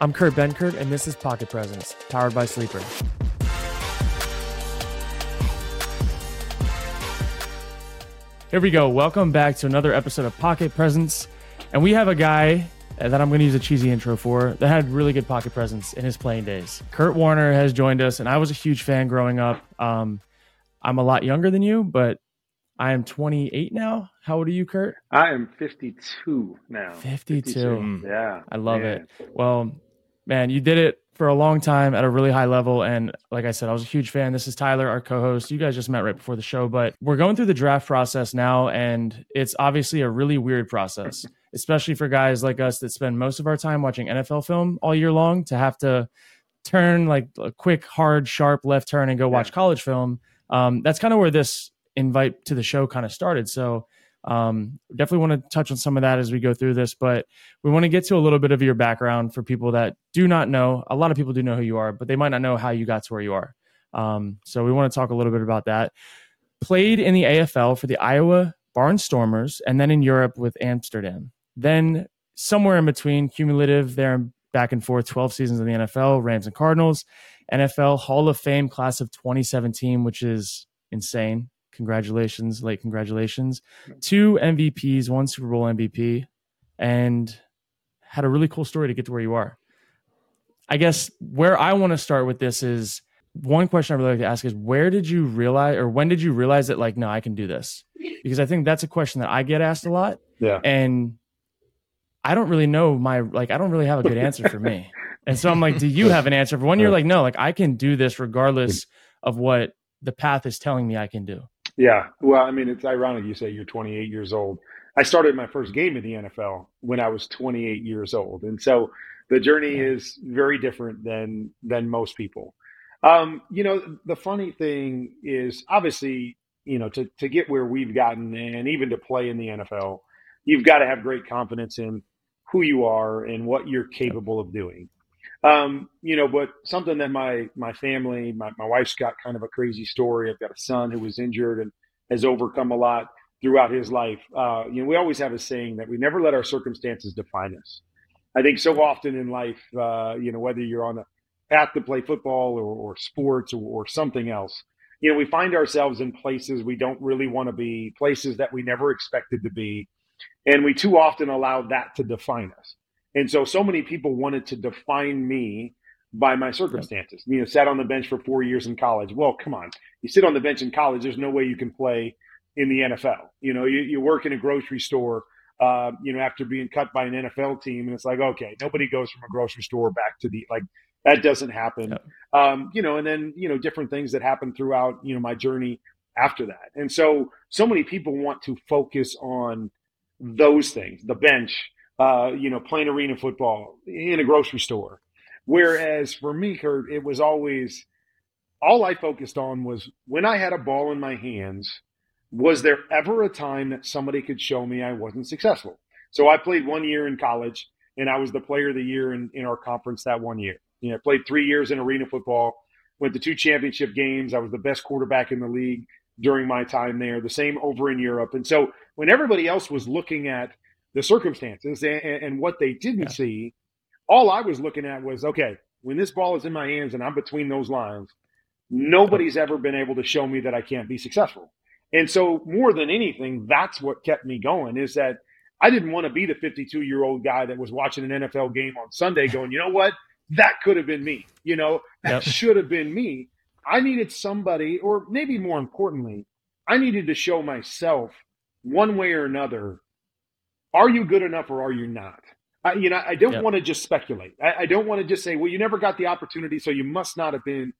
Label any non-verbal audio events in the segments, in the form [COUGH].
I'm Kurt Benkert, and this is Pocket Presence, powered by Sleeper. Here we go. Welcome back to another episode of Pocket Presence. And we have a guy that I'm going to use a cheesy intro for that had really good pocket presence in his playing days. Kurt Warner has joined us, and I was a huge fan growing up. Um, I'm a lot younger than you, but I am 28 now. How old are you, Kurt? I am 52 now. 52. 52. Yeah. I love man. it. Well, man, you did it for a long time at a really high level. And like I said, I was a huge fan. This is Tyler, our co host. You guys just met right before the show, but we're going through the draft process now. And it's obviously a really weird process, [LAUGHS] especially for guys like us that spend most of our time watching NFL film all year long to have to turn like a quick, hard, sharp left turn and go watch college film. Um, that's kind of where this invite to the show kind of started. So, um, definitely want to touch on some of that as we go through this, but we want to get to a little bit of your background for people that do not know. A lot of people do know who you are, but they might not know how you got to where you are. Um, so we want to talk a little bit about that. Played in the AFL for the Iowa Barnstormers and then in Europe with Amsterdam. Then somewhere in between, cumulative there back and forth, 12 seasons in the NFL, Rams and Cardinals, NFL Hall of Fame class of 2017, which is insane. Congratulations, late congratulations. Two MVPs, one Super Bowl MVP, and had a really cool story to get to where you are. I guess where I want to start with this is one question I really like to ask is where did you realize or when did you realize that like no I can do this? Because I think that's a question that I get asked a lot. Yeah. And I don't really know my like I don't really have a good answer for me. [LAUGHS] And so I'm like, do you have an answer for when you're like, no, like I can do this regardless of what the path is telling me I can do. Yeah. Well, I mean, it's ironic you say you're 28 years old. I started my first game in the NFL when I was 28 years old. And so the journey is very different than than most people. Um, you know, the funny thing is obviously, you know, to to get where we've gotten and even to play in the NFL, you've got to have great confidence in who you are and what you're capable of doing. Um, you know, but something that my my family, my, my wife's got kind of a crazy story. I've got a son who was injured and has overcome a lot throughout his life. Uh, you know, we always have a saying that we never let our circumstances define us. I think so often in life, uh, you know, whether you're on the path to play football or, or sports or, or something else, you know, we find ourselves in places we don't really want to be, places that we never expected to be, and we too often allow that to define us. And so, so many people wanted to define me by my circumstances. You know, sat on the bench for four years in college. Well, come on, you sit on the bench in college. There's no way you can play in the NFL. You know, you, you work in a grocery store. Uh, you know, after being cut by an NFL team, and it's like, okay, nobody goes from a grocery store back to the like that doesn't happen. Um, you know, and then you know different things that happen throughout you know my journey after that. And so, so many people want to focus on those things, the bench, uh, you know, playing arena football in a grocery store. Whereas for me, Kurt, it was always all I focused on was when I had a ball in my hands, was there ever a time that somebody could show me I wasn't successful? So I played one year in college and I was the player of the year in, in our conference that one year. You know, I played three years in arena football, went to two championship games. I was the best quarterback in the league during my time there, the same over in Europe. And so when everybody else was looking at the circumstances and, and what they didn't yeah. see, all I was looking at was okay, when this ball is in my hands and I'm between those lines, nobody's ever been able to show me that I can't be successful. And so, more than anything, that's what kept me going is that I didn't want to be the 52 year old guy that was watching an NFL game on Sunday going, you know what? That could have been me. You know, that yep. should have been me. I needed somebody, or maybe more importantly, I needed to show myself one way or another are you good enough or are you not? I, you know, I don't yep. want to just speculate. I, I don't want to just say, well, you never got the opportunity, so you must not have been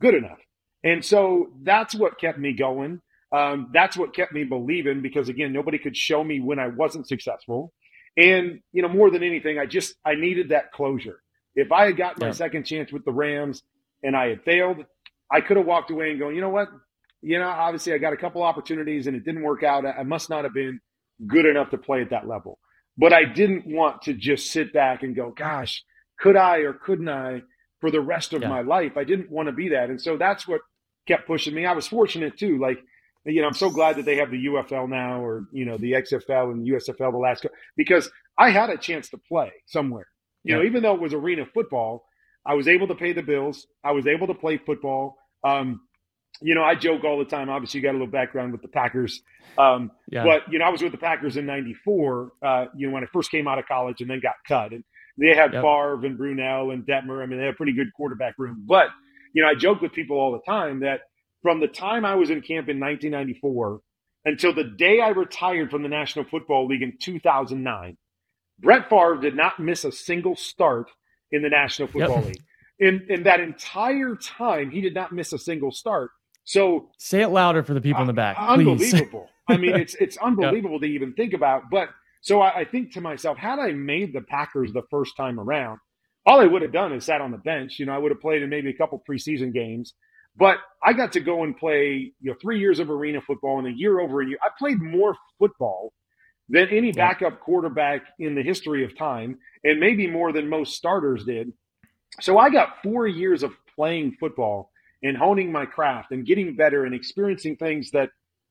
good enough. And so that's what kept me going. Um, that's what kept me believing because again, nobody could show me when I wasn't successful. And you know, more than anything, I just I needed that closure. If I had gotten my second chance with the Rams and I had failed, I could have walked away and going, you know what? You know, obviously I got a couple opportunities and it didn't work out. I must not have been good enough to play at that level. But I didn't want to just sit back and go, gosh, could I or couldn't I for the rest of yeah. my life? I didn't want to be that. And so that's what kept pushing me. I was fortunate too. Like, you know, I'm so glad that they have the UFL now or, you know, the XFL and USFL the last, because I had a chance to play somewhere. You know, even though it was arena football, I was able to pay the bills. I was able to play football. Um, you know, I joke all the time. Obviously, you got a little background with the Packers. Um, yeah. But, you know, I was with the Packers in 94, uh, you know, when I first came out of college and then got cut. And they had yep. Favre and Brunell and Detmer. I mean, they had a pretty good quarterback room. But, you know, I joke with people all the time that from the time I was in camp in 1994 until the day I retired from the National Football League in 2009, Brett Favre did not miss a single start in the National Football yep. League. In, in that entire time, he did not miss a single start. So say it louder for the people in the back. Uh, unbelievable. I mean, it's [LAUGHS] it's unbelievable yep. to even think about. But so I, I, think to myself, had I made the Packers the first time around, all I would have done is sat on the bench. You know, I would have played in maybe a couple preseason games. But I got to go and play, you know, three years of arena football and a year over a year. I played more football than any backup quarterback in the history of time, and maybe more than most starters did. So I got four years of playing football and honing my craft and getting better and experiencing things that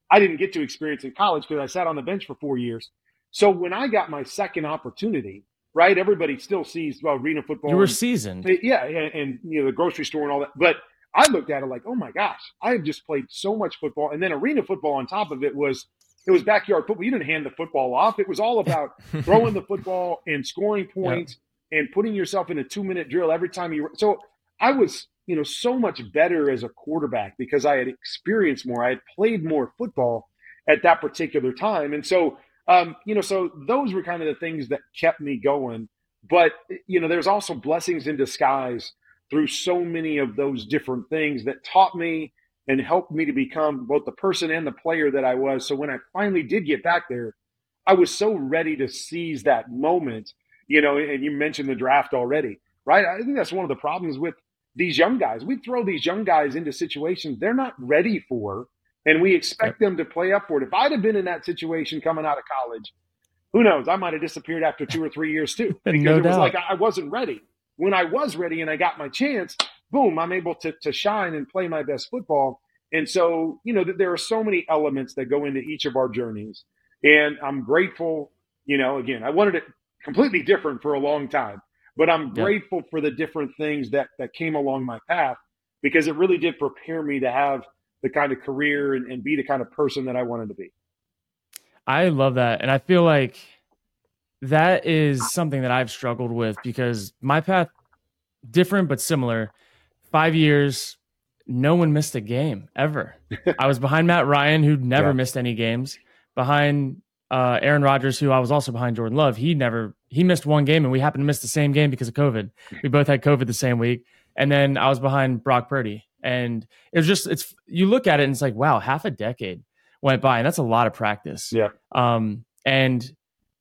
I didn't get to experience in college because I sat on the bench for four years. So when I got my second opportunity, right, everybody still sees well arena football. You were and, seasoned, yeah, and, and you know the grocery store and all that. But I looked at it like, oh my gosh, I have just played so much football, and then arena football on top of it was it was backyard football. You didn't hand the football off. It was all about [LAUGHS] throwing the football and scoring points yep. and putting yourself in a two minute drill every time you. So I was, you know, so much better as a quarterback because I had experienced more. I had played more football at that particular time, and so, um, you know, so those were kind of the things that kept me going. But you know, there's also blessings in disguise through so many of those different things that taught me and helped me to become both the person and the player that I was. So when I finally did get back there, I was so ready to seize that moment, you know, and you mentioned the draft already, right? I think that's one of the problems with these young guys. We throw these young guys into situations they're not ready for, and we expect them to play up for it. If I'd have been in that situation coming out of college, who knows? I might have disappeared after two or three years too. [LAUGHS] Because no it was like I wasn't ready. When I was ready and I got my chance, boom, I'm able to, to shine and play my best football. And so, you know, there are so many elements that go into each of our journeys. And I'm grateful, you know, again, I wanted it completely different for a long time, but I'm yeah. grateful for the different things that, that came along my path because it really did prepare me to have the kind of career and, and be the kind of person that I wanted to be. I love that. And I feel like that is something that I've struggled with because my path different but similar five years, no one missed a game ever. [LAUGHS] I was behind Matt Ryan, who never yeah. missed any games. Behind uh, Aaron Rodgers, who I was also behind Jordan Love. He never he missed one game, and we happened to miss the same game because of COVID. We both had COVID the same week, and then I was behind Brock Purdy, and it was just it's you look at it and it's like wow, half a decade went by, and that's a lot of practice. Yeah. Um, and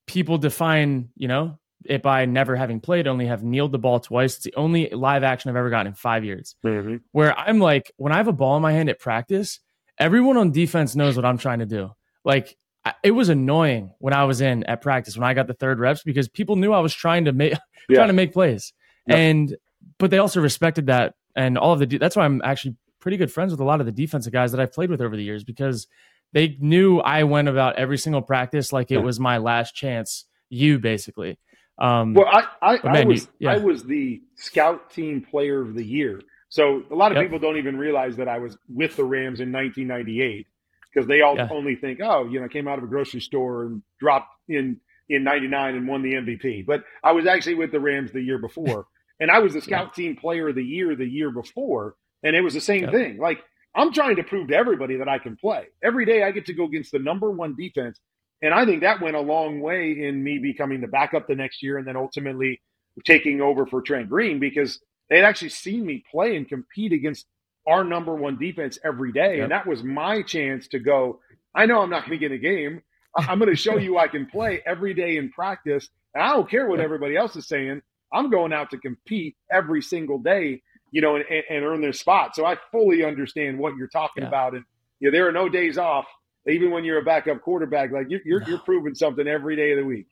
people define you know it by never having played, only have kneeled the ball twice. It's the only live action I've ever gotten in five years. Mm-hmm. Where I'm like, when I have a ball in my hand at practice, everyone on defense knows what I'm trying to do. Like, it was annoying when I was in at practice when I got the third reps because people knew I was trying to make [LAUGHS] yeah. trying to make plays, and but they also respected that and all of the. That's why I'm actually pretty good friends with a lot of the defensive guys that I've played with over the years because they knew I went about every single practice like it yeah. was my last chance. You basically, um, well, I I, man, I was you, yeah. I was the scout team player of the year. So a lot of yep. people don't even realize that I was with the Rams in 1998 because they all yeah. only think, oh, you know, I came out of a grocery store and dropped in in 99 and won the MVP. But I was actually with the Rams the year before. [LAUGHS] and I was the scout yeah. team player of the year the year before. And it was the same thing. Like I'm trying to prove to everybody that I can play. Every day I get to go against the number one defense and I think that went a long way in me becoming the backup the next year and then ultimately taking over for Trent Green because they'd actually seen me play and compete against our number one defense every day. Yep. And that was my chance to go, I know I'm not going to get a game. I'm going to show you I can play every day in practice. And I don't care what everybody else is saying. I'm going out to compete every single day, you know, and, and earn their spot. So I fully understand what you're talking yeah. about. And you know, there are no days off even when you're a backup quarterback, like you're, you're, you're proving something every day of the week.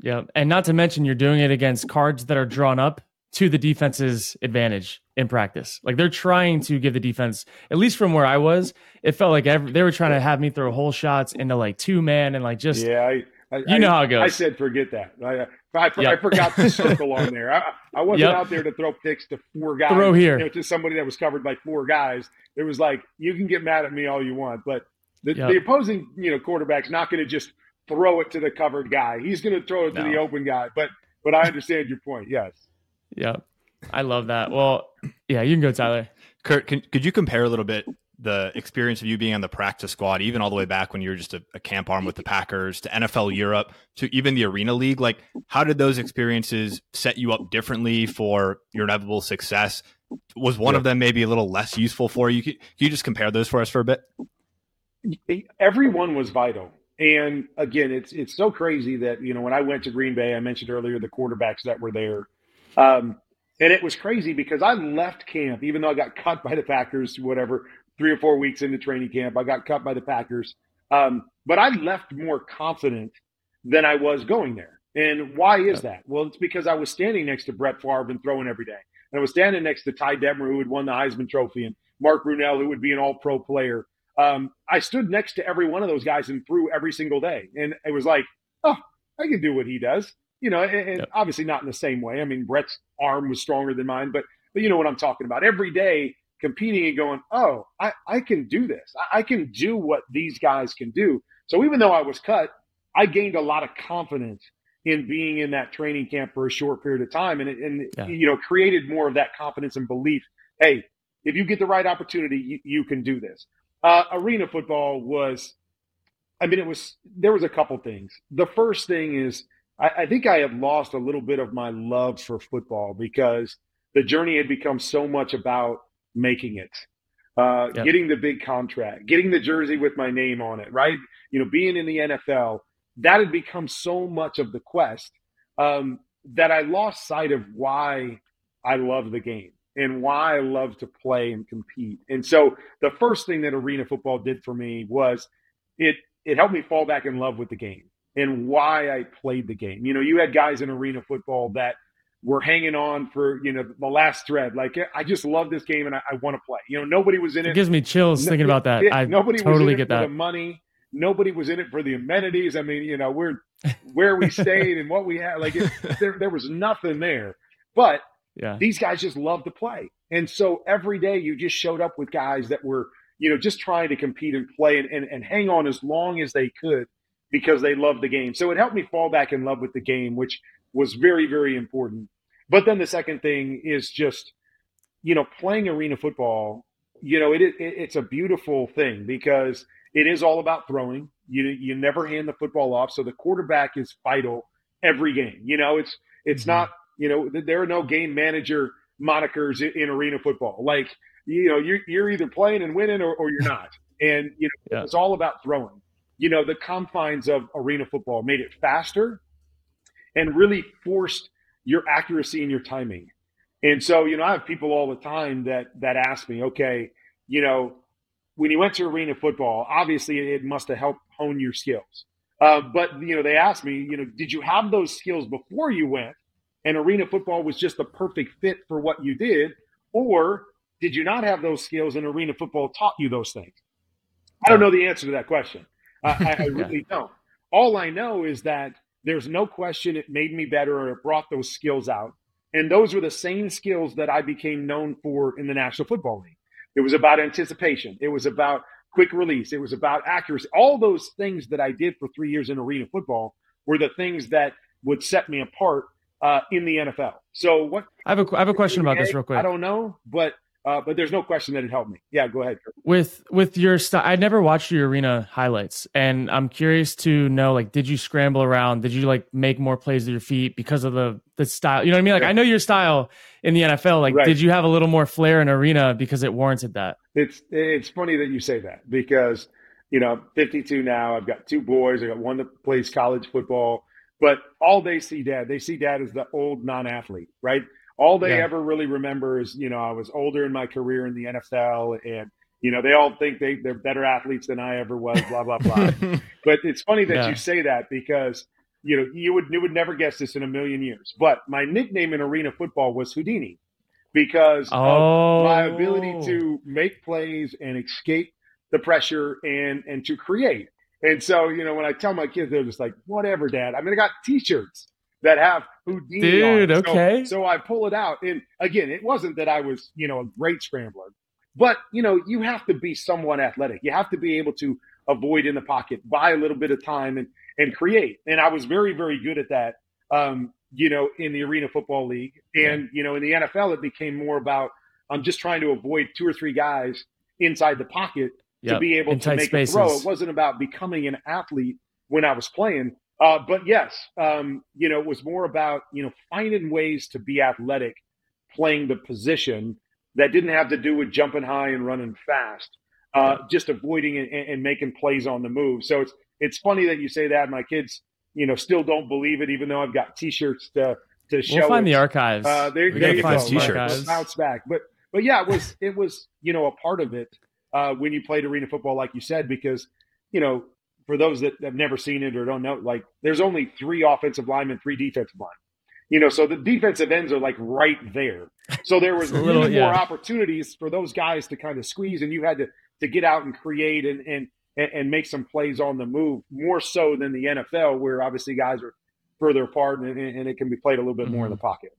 Yeah. And not to mention, you're doing it against cards that are drawn up to the defense's advantage in practice. Like they're trying to give the defense, at least from where I was, it felt like every, they were trying to have me throw whole shots into like two man and like just yeah, I, I, you know how it goes. I said, forget that. I, I, yep. I forgot to [LAUGHS] circle on there. I, I wasn't yep. out there to throw picks to four guys. Throw here. You know, to somebody that was covered by four guys. It was like, you can get mad at me all you want, but the, yep. the opposing, you know, quarterback's not going to just throw it to the covered guy. He's going to throw it to the open guy. But but I understand your point. Yes. Yeah. I love that. Well, yeah, you can go, Tyler. Kurt, can, could you compare a little bit the experience of you being on the practice squad, even all the way back when you were just a, a, camp arm with the Packers to NFL Europe to even the Arena League? Like, how did those experiences set you up differently for your inevitable success? Was one yeah. of them maybe a little less useful for you? Can, can you just compare those for us for a bit? Everyone was vital. And again, it's it's so crazy that you know when I went to Green Bay, I mentioned earlier the quarterbacks that were there, um, and it was crazy because I left camp even though I got cut by the Packers, whatever, three or four weeks into training camp. I got cut by the Packers. Um, but I left more confident than I was going there. And why is that? Well, it's because I was standing next to Brett Favre and throwing every day. And I was standing next to Ty Detmer, who had won the Heisman Trophy, and Mark Brunell, who would be an all pro player. Um, I stood next to every one of those guys and threw every single day. And it was like, oh, I can do what he does. You know, and, yep. obviously not in the same way. I mean, Brett's arm was stronger than mine, but but you know what I'm talking about. Every day competing and going, oh, I, I can do this. I, I can do what these guys can do. So even though I was cut, I gained a lot of confidence in being in that training camp for a short period of time and, and yeah. you know, created more of that confidence and belief. Hey, if you get the right opportunity, you, you can do this. Uh, arena football was, I mean, it was, there was a couple things. The first thing is, I, I think I had lost a little bit of my love for football because the journey had become so much about making it, uh, yep. getting the big contract, getting the jersey with my name on it, right? You know, being in the NFL, that had become so much of the quest um, that I lost sight of why I love the game and why I love to play and compete. And so the first thing that arena football did for me was it it helped me fall back in love with the game and why I played the game. You know, you had guys in arena football that – were hanging on for you know the last thread. Like I just love this game and I, I want to play. You know, nobody was in it. It gives me chills no, thinking about that. It, I nobody totally was in get for that. the money. Nobody was in it for the amenities. I mean, you know, we're where we [LAUGHS] stayed and what we had. Like it, there, there was nothing there. But yeah. these guys just love to play, and so every day you just showed up with guys that were you know just trying to compete and play and, and, and hang on as long as they could because they loved the game. So it helped me fall back in love with the game, which was very, very important. But then the second thing is just, you know, playing arena football. You know, it, it it's a beautiful thing because it is all about throwing. You you never hand the football off, so the quarterback is vital every game. You know, it's it's mm-hmm. not you know there are no game manager monikers in, in arena football. Like you know, you're you're either playing and winning or, or you're not, and you know yeah. it's all about throwing. You know, the confines of arena football made it faster and really forced your accuracy and your timing. And so, you know, I have people all the time that that ask me, okay, you know, when you went to arena football, obviously it must have helped hone your skills. Uh, but you know, they asked me, you know, did you have those skills before you went, and arena football was just the perfect fit for what you did, or did you not have those skills and arena football taught you those things? I don't know the answer to that question. I, I [LAUGHS] really don't. All I know is that there's no question it made me better or it brought those skills out. And those were the same skills that I became known for in the National Football League. It was about anticipation, it was about quick release, it was about accuracy. All those things that I did for three years in arena football were the things that would set me apart uh, in the NFL. So what I have a I have a question about this real quick. I don't know, but uh, but there's no question that it helped me. Yeah, go ahead. With with your style, I never watched your arena highlights, and I'm curious to know like, did you scramble around? Did you like make more plays with your feet because of the the style? You know what I mean? Like, I know your style in the NFL. Like, right. did you have a little more flair in arena because it warranted that? It's it's funny that you say that because you know, 52 now. I've got two boys. I got one that plays college football, but all they see dad, they see dad as the old non-athlete, right? All they yeah. ever really remember is, you know, I was older in my career in the NFL and, you know, they all think they, they're better athletes than I ever was, blah, blah, blah. [LAUGHS] but it's funny that yeah. you say that because, you know, you would, you would never guess this in a million years. But my nickname in arena football was Houdini because oh. of my ability to oh. make plays and escape the pressure and, and to create. And so, you know, when I tell my kids, they're just like, whatever, dad. I mean, I got t-shirts that have Houdini Dude, on. okay. So, so I pull it out. And again, it wasn't that I was, you know, a great scrambler, but, you know, you have to be somewhat athletic. You have to be able to avoid in the pocket, buy a little bit of time and, and create. And I was very, very good at that, um, you know, in the Arena Football League. And, you know, in the NFL, it became more about I'm just trying to avoid two or three guys inside the pocket yep. to be able in to make spaces. a throw. It wasn't about becoming an athlete when I was playing. Uh, but yes, um, you know, it was more about, you know, finding ways to be athletic playing the position that didn't have to do with jumping high and running fast, uh, just avoiding and, and making plays on the move. So it's, it's funny that you say that. My kids, you know, still don't believe it, even though I've got t-shirts to, to show. We'll find it. the archives. Uh, there, we there you find go. T-shirts. Bounce back. But, but yeah, it was, it was, you know, a part of it uh, when you played arena football, like you said, because you know, for those that have never seen it or don't know, like there's only three offensive linemen, three defensive linemen. You know, so the defensive ends are like right there. So there was [LAUGHS] a little, really yeah. more opportunities for those guys to kind of squeeze, and you had to to get out and create and and and make some plays on the move more so than the NFL, where obviously guys are further apart and, and it can be played a little bit mm-hmm. more in the pocket.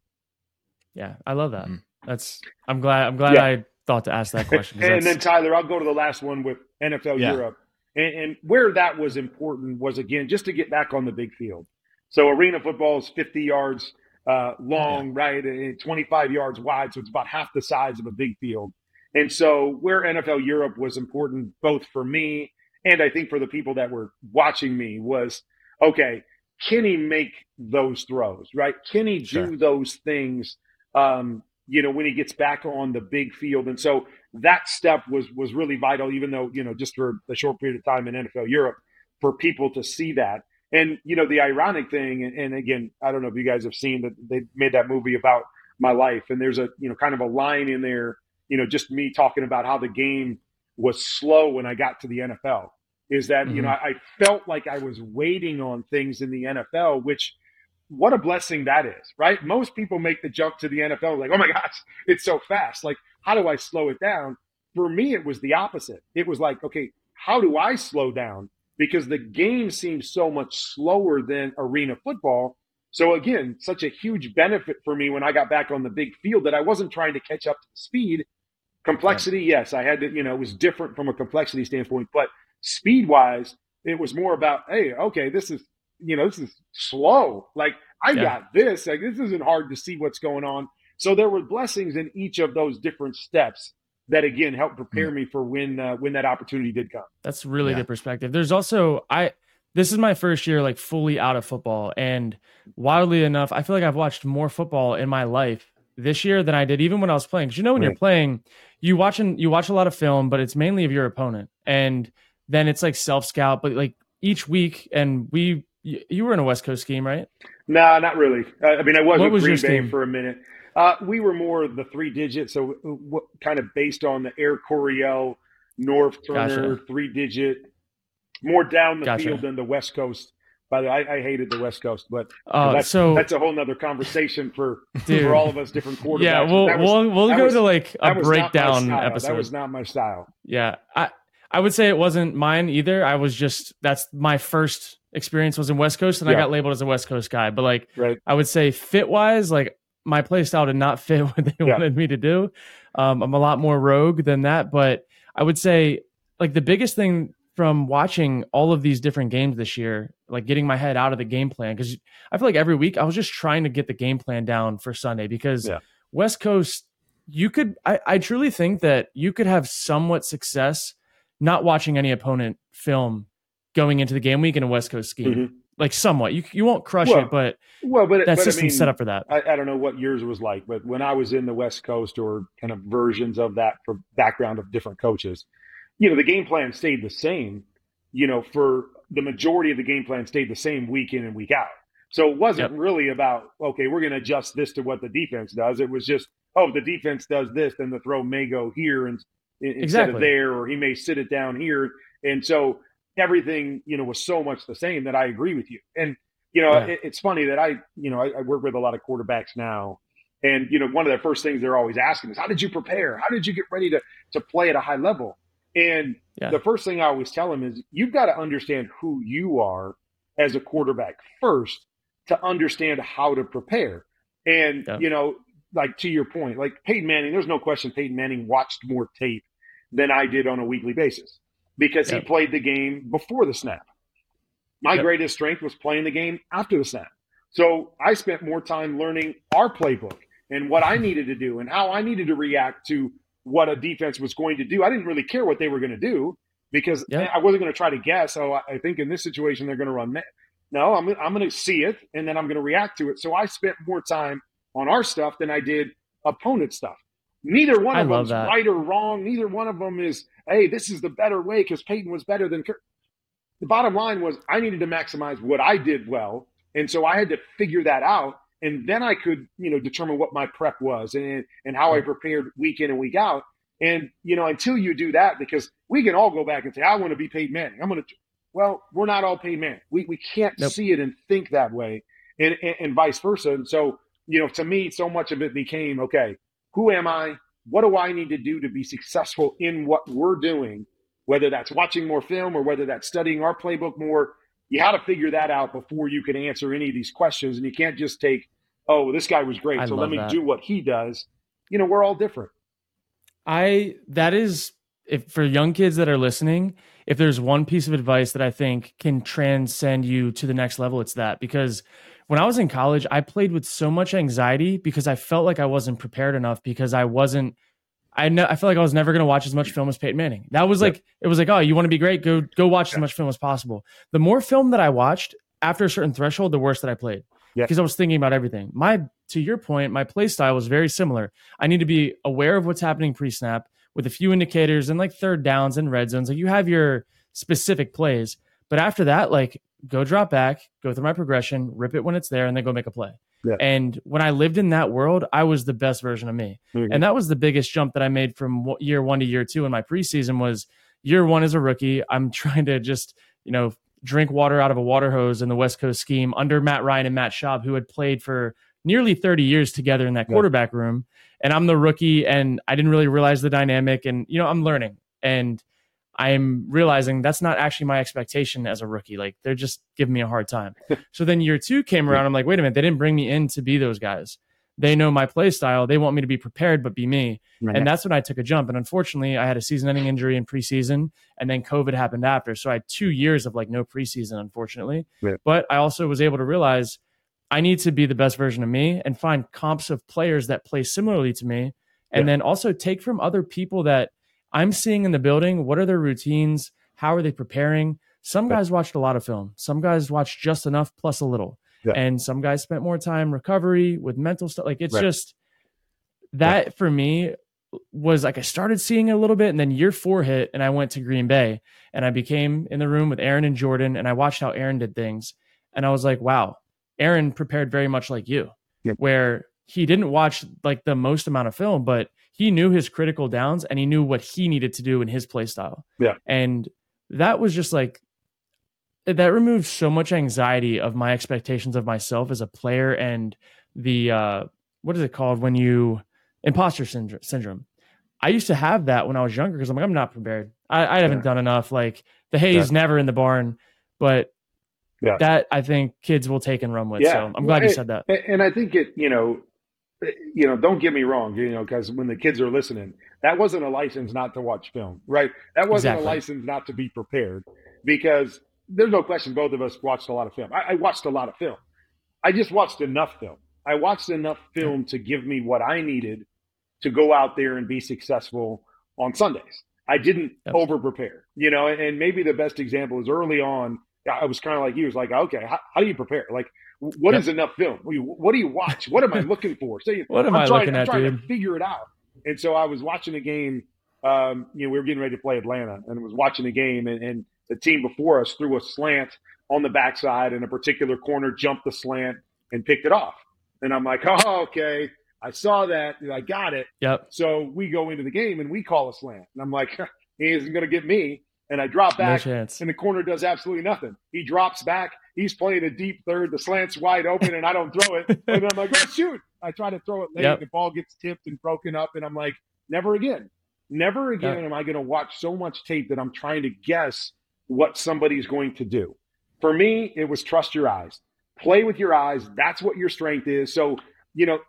Yeah, I love that. Mm-hmm. That's I'm glad I'm glad yeah. I thought to ask that [LAUGHS] question. and then Tyler, I'll go to the last one with NFL yeah. Europe, and, and, where that was important was again just to get back on the big field. So arena football is 50 yards uh, long, yeah. right, and 25 yards wide, so it's about half the size of a big field. And so where NFL Europe was important, both for me and I think for the people that were watching me, was okay. Can he make those throws? Right? Can he sure. do those things? Um, you know, when he gets back on the big field. And so that step was was really vital, even though, you know, just for a short period of time in NFL Europe, for people to see that. And, you know, the ironic thing, and, and again, I don't know if you guys have seen that they made that movie about my life. And there's a, you know, kind of a line in there, you know, just me talking about how the game was slow when I got to the NFL. Is that, mm-hmm. you know, I, I felt like I was waiting on things in the NFL, which what a blessing that is, right? Most people make the jump to the NFL like, oh my gosh, it's so fast. Like, how do I slow it down? For me, it was the opposite. It was like, okay, how do I slow down? Because the game seems so much slower than arena football. So again, such a huge benefit for me when I got back on the big field that I wasn't trying to catch up to speed. Complexity, yes, I had to, you know, it was different from a complexity standpoint, but speed wise, it was more about, hey, okay, this is you know, this is slow. Like I yeah. got this. Like this isn't hard to see what's going on. So there were blessings in each of those different steps that again helped prepare mm. me for when uh, when that opportunity did come. That's really yeah. good perspective. There's also I this is my first year like fully out of football and wildly enough, I feel like I've watched more football in my life this year than I did even when I was playing. Cuz you know when right. you're playing, you watching you watch a lot of film, but it's mainly of your opponent. And then it's like self scout, but like each week and we you were in a West Coast scheme, right? No, nah, not really. I mean, I was what with was Green Bay scheme? for a minute. Uh, we were more the three digit, so what, kind of based on the Air Coryell, Norv Turner, gotcha. three digit, more down the gotcha. field than the West Coast. By the way, I, I hated the West Coast, but uh, that's, so that's a whole nother conversation for dude, for all of us different quarterbacks. Yeah, we'll was, we'll, we'll go was, to like a breakdown episode. That was not my style. Yeah, I I would say it wasn't mine either. I was just that's my first experience was in West Coast, and yeah. I got labeled as a West Coast guy. But like, right. I would say fit wise, like my play style did not fit [LAUGHS] what they yeah. wanted me to do. Um, I'm a lot more rogue than that, but I would say like the biggest thing from watching all of these different games this year, like getting my head out of the game plan, because I feel like every week I was just trying to get the game plan down for Sunday because yeah. West Coast, you could, I, I truly think that you could have somewhat success not watching any opponent film going into the game week in a West Coast scheme. Mm-hmm. Like somewhat, you you won't crush well, it, but well, but that but system's I mean, set up for that. I, I, don't know what yours was like, but when I was in the West Coast or kind of versions of that for background of different coaches, you know, the game plan stayed the same. You know, for the majority of the game plan stayed the same week in and week out. So it wasn't yep. really about okay, we're going to adjust this to what the defense does. It was just oh, the defense does this, then the throw may go here and instead exactly. of there, or he may sit it down here. And so everything, you know, was so much the same that I agree with you. And, you know, yeah. it, it's funny that I, you know, I, I, work with a lot of quarterbacks now. And, you know, one of the first things they're always asking is, how did you prepare? How did you get ready to, to play at a high level? And yeah. the first thing I always tell them is you've got to understand who you are as a quarterback first to understand how to prepare. And, yeah. you know, like to your point, like Peyton Manning, there's no question Peyton Manning watched more tape than I did on a weekly basis because yep. he played the game before the snap. My yep. greatest strength was playing the game after the snap. So I spent more time learning our playbook and what I needed to do and how I needed to react to what a defense was going to do. I didn't really care what they were going to do because yep. I wasn't going to try to guess. Oh, I think in this situation they're going to run. No, I'm, I'm going to see it and then I'm going to react to it. So I spent more time on our stuff than I did opponent stuff. Neither one of them is right or wrong. Neither one of them is, hey, this is the better way because Peyton was better than Kurt. The bottom line was I needed to maximize what I did well. And so I had to figure that out. And then I could, you know, determine what my prep was and, and how I prepared week in and week out. And, you know, until you do that, because we can all go back and say, I want to be Peyton Manning. I'm going to, well, we're not all Peyton Manning. We, we can't nope. see it and think that way and, and, and vice versa. And so, you know, to me, so much of it became, okay, who am I? What do I need to do to be successful in what we're doing? Whether that's watching more film or whether that's studying our playbook more, you had to figure that out before you can answer any of these questions. And you can't just take, oh, this guy was great, I so let me that. do what he does. You know, we're all different. I that is if for young kids that are listening, if there's one piece of advice that I think can transcend you to the next level, it's that because when I was in college, I played with so much anxiety because I felt like I wasn't prepared enough because I wasn't. I know I feel like I was never going to watch as much film as Peyton Manning. That was like it was like, oh, you want to be great? Go go watch as much film as possible. The more film that I watched after a certain threshold, the worse that I played because I was thinking about everything. My to your point, my play style was very similar. I need to be aware of what's happening pre snap with a few indicators and like third downs and red zones. Like you have your specific plays, but after that, like go drop back, go through my progression, rip it when it's there, and then go make a play. Yeah. And when I lived in that world, I was the best version of me. Mm-hmm. And that was the biggest jump that I made from year one to year two in my preseason was year one as a rookie. I'm [LAUGHS] trying to just, you know, drink water out of a water hose in the West Coast scheme under Matt Ryan and Matt Schaub, who had played for nearly 30 years together in that quarterback yeah. room. And I'm the rookie and I didn't really realize the dynamic. And, you know, I'm learning. And I'm realizing that's not actually my expectation as a rookie. Like they're just giving me a hard time. [LAUGHS] so then year two came around. I'm like, wait a minute, they didn't bring me in to be those guys. They know my play style. They want me to be prepared, but be me. Right. And that's when I took a jump. And unfortunately, I had a season ending injury in preseason, and then COVID happened after. So I had two years of like no preseason, unfortunately. Right. But I also was able to realize I need to be the best version of me and find comps of players that play similarly to me. And yeah. then also take from other people that I'm seeing in the building what are their routines? How are they preparing? Some guys watched a lot of film. Some guys watched just enough plus a little. Yeah. And some guys spent more time recovery with mental stuff. Like it's right. just that yeah. for me was like I started seeing it a little bit and then year four hit and I went to Green Bay and I became in the room with Aaron and Jordan and I watched how Aaron did things. And I was like, wow, Aaron prepared very much like you, yeah. where he didn't watch like the most amount of film, but he knew his critical downs and he knew what he needed to do in his play style. Yeah. And that was just like that removed so much anxiety of my expectations of myself as a player and the uh what is it called when you imposter syndrome. syndrome. I used to have that when I was younger because I'm like, I'm not prepared. I, I haven't done enough. Like the hay is yeah. never in the barn. But yeah. that I think kids will take and run with. Yeah. So I'm glad well, you said that. And I think it, you know, you know, don't get me wrong, you know, because when the kids are listening, that wasn't a license not to watch film, right? That wasn't exactly. a license not to be prepared because there's no question both of us watched a lot of film. I, I, watched a lot of film. I just watched enough film. I watched enough film to give me what I needed to go out there and be successful on Sundays. I didn't over prepare, you know, and, and maybe the best example is early on. I was kind of like you, was like, okay, how, how do you prepare? Like, what yep. is enough film? What do you watch? What am I [LAUGHS] looking for? So, what am I'm I trying, looking I'm at, trying dude? to figure it out. And so I was watching a game. Um, you know, we were getting ready to play Atlanta, and was watching a game, and, and the team before us threw a slant on the backside, and a particular corner jumped the slant and picked it off. And I'm like, [LAUGHS] oh, okay, I saw that, I got it. Yep. So we go into the game and we call a slant, and I'm like, [LAUGHS] he isn't going to get me. And I drop back, no and the corner does absolutely nothing. He drops back, He's playing a deep third. The slant's wide open, and I don't throw it. [LAUGHS] And I'm like, oh, shoot. I try to throw it late. Yep. The ball gets tipped and broken up, and I'm like, never again. Never again Yeah. am I going to watch so much tape that I'm trying to guess what somebody's going to do. For me, it was trust your eyes. Play with your eyes. That's what your strength is. So, you know,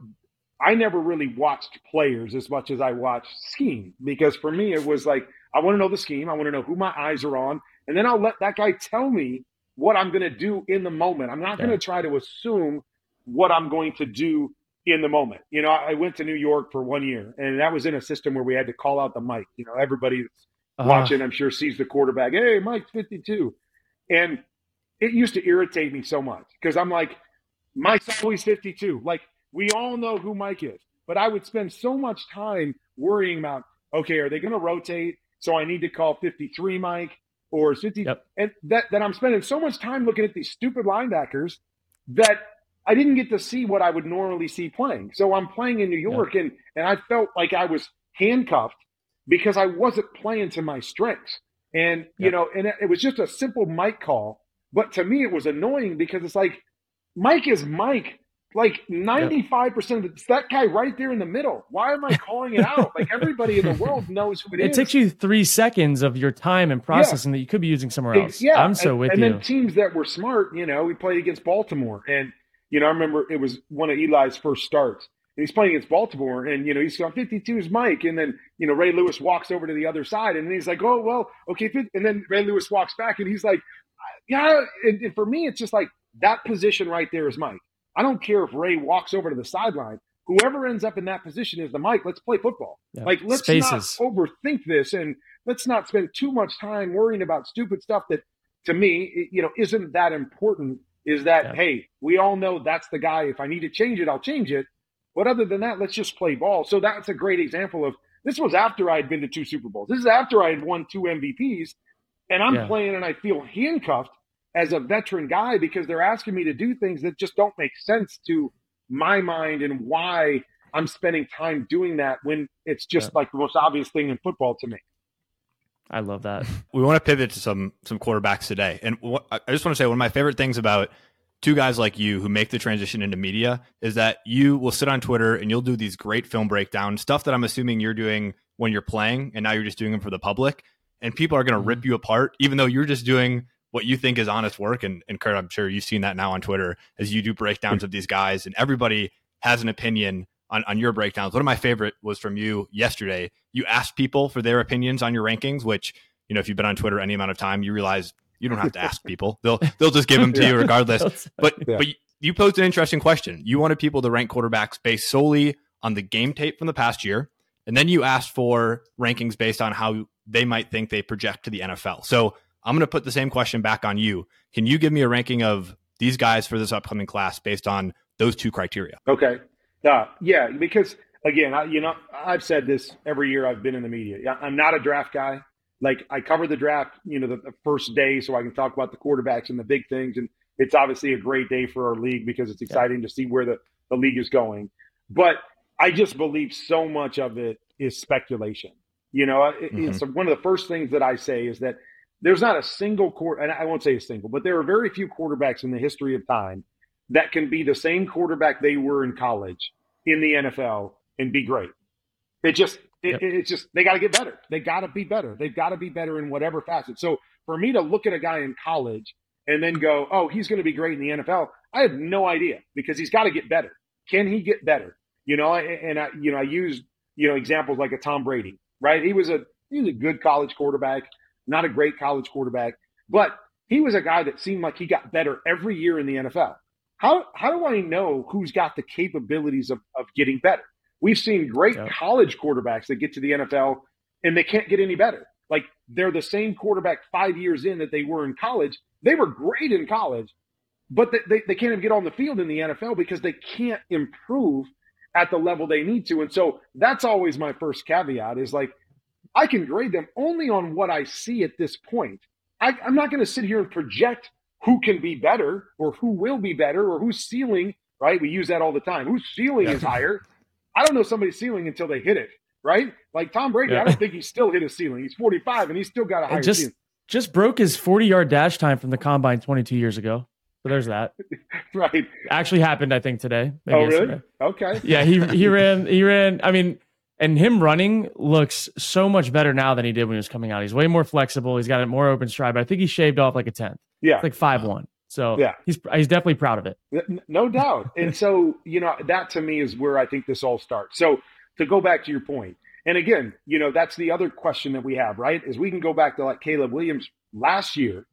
I never really watched players as much as I watched scheme because for me, it was like, I want to know the scheme. I want to know who my eyes are on. And then I'll let that guy tell me what I'm going to do in the moment. I'm not going to try to assume what I'm going to do in the moment. You know, I went to New York for one year, and that was in a system where we had to call out the Mike. You know, everybody that's Ah, watching, I'm sure, sees the quarterback. Hey, Mike's 52, and it used to irritate me so much because I'm like, Mike's always 52. Like we all know who Mike is, but I would spend so much time worrying about, okay, are they going to rotate? So I need to call 53 Mike or 50, Yep. and that that I'm spending so much time looking at these stupid linebackers that I didn't get to see what I would normally see playing. So I'm playing in New York, and and I felt like I was handcuffed because I wasn't playing to my strengths. And you know, and it, it was just a simple Mike call, but to me it was annoying because it's like Mike is Mike. Like 95% of the, it's that guy right there in the middle. Why am I calling it out? like everybody in the world knows who it it is. It takes you three seconds of your time and processing that you could be using somewhere else. Yeah, I'm so and, with and you. And then teams that were smart, you know, we played against Baltimore, and you know, I remember it was one of Eli's first starts. And he's playing against Baltimore, and you know, he's on 52 is Mike, and then you know, Ray Lewis walks over to the other side, and he's like, "Oh well, okay," and then Ray Lewis walks back, and he's like, "Yeah." And, and for me, it's just like that position right there is Mike. I don't care if Ray walks over to the sideline. Whoever ends up in that position is the Mike. Let's play football. Yeah. Like let's Spaces. not overthink this, and let's not spend too much time worrying about stupid stuff that, to me, you know, isn't that important. Is that Yeah. hey, we all know that's the guy. If I need to change it, I'll change it. But other than that, let's just play ball. So that's a great example of this was after I had been to two Super Bowls. This is after I had won two MVPs, and I'm Yeah. playing and I feel handcuffed as a veteran guy because they're asking me to do things that just don't make sense to my mind and why I'm spending time doing that when it's just like the most obvious thing in football to me. I love that. [LAUGHS] we want to pivot to some some quarterbacks today, and what, I just want to say one of my favorite things about two guys like you who make the transition into media is that you will sit on Twitter and you'll do these great film breakdowns, stuff that I'm assuming you're doing when you're playing, and now you're just doing them for the public, and people are going to mm-hmm. rip you apart, even though you're just doing what you think is honest work. And, and Kurt, I'm sure you've seen that now on Twitter as you do breakdowns of these guys, and everybody has an opinion on, on your breakdowns. One of my favorite was from you yesterday. You asked people for their opinions on your rankings, which, you know, if you've been on Twitter any amount of time, you realize you don't have to ask [LAUGHS] people. They'll they'll just give them to Yeah. you regardless. But Yeah. but you posed an interesting question. You wanted people to rank quarterbacks based solely on the game tape from the past year, and then you asked for rankings based on how they might think they project to the NFL. So I'm going to put the same question back on you. Can you give me a ranking of these guys for this upcoming class based on those two criteria? Okay. Uh, yeah, because again, I, you know, I've said this every year I've been in the media. Yeah, I'm not a draft guy. Like I cover the draft, you know, the, the first day so I can talk about the quarterbacks and the big things. And it's obviously a great day for our league because it's exciting to see where the, the league is going. But I just believe so much of it is speculation. You know, it, it's one of the first things that I say is that there's not a single court, and I won't say a single, but there are very few quarterbacks in the history of time that can be the same quarterback they were in college in the NFL and be great. It just it, Yep. it's just they got to get better. They got to be better. They've got to be better in whatever facet. So for me to look at a guy in college and then go, "Oh, he's going to be great in the NFL," I have no idea because he's got to get better. Can he get better? You know, and I you know I use you know examples like a Tom Brady, right? He was a he was a good college quarterback, not a great college quarterback, but he was a guy that seemed like he got better every year in the NFL. How how do I know who's got the capabilities of, of getting better? We've seen great Yeah. college quarterbacks that get to the NFL and they can't get any better. Like they're the same quarterback five years in that they were in college. They were great in college, but they, they, they can't even get on the field in the NFL because they can't improve at the level they need to. And so that's always my first caveat is like, I can grade them only on what I see at this point. I, I'm not going to sit here and project who can be better or who will be better or whose ceiling, right? We use that all the time. Whose ceiling Yeah. is [LAUGHS] higher? I don't know somebody's ceiling until they hit it, right? Like Tom Brady, Yeah. I don't think he's still hit his ceiling. He's 45 and he's still got a higher just ceiling. just broke his 40 yard dash time from the combine 22 years ago. So there's that. [LAUGHS] Right. Actually happened, I think, today. Oh, really? yesterday. Okay. Yeah, he he [LAUGHS] ran he ran. I mean, And him running looks so much better now than he did when he was coming out. He's way more flexible. He's got a more open stride. But I think he shaved off like a tenth. Yeah, it's like five one. So yeah, he's he's definitely proud of it. No doubt. and so you know that to me is where I think this all starts. So to go back to your point, and again, you know that's the other question that we have, right? Is we can go back to like Caleb Williams last year,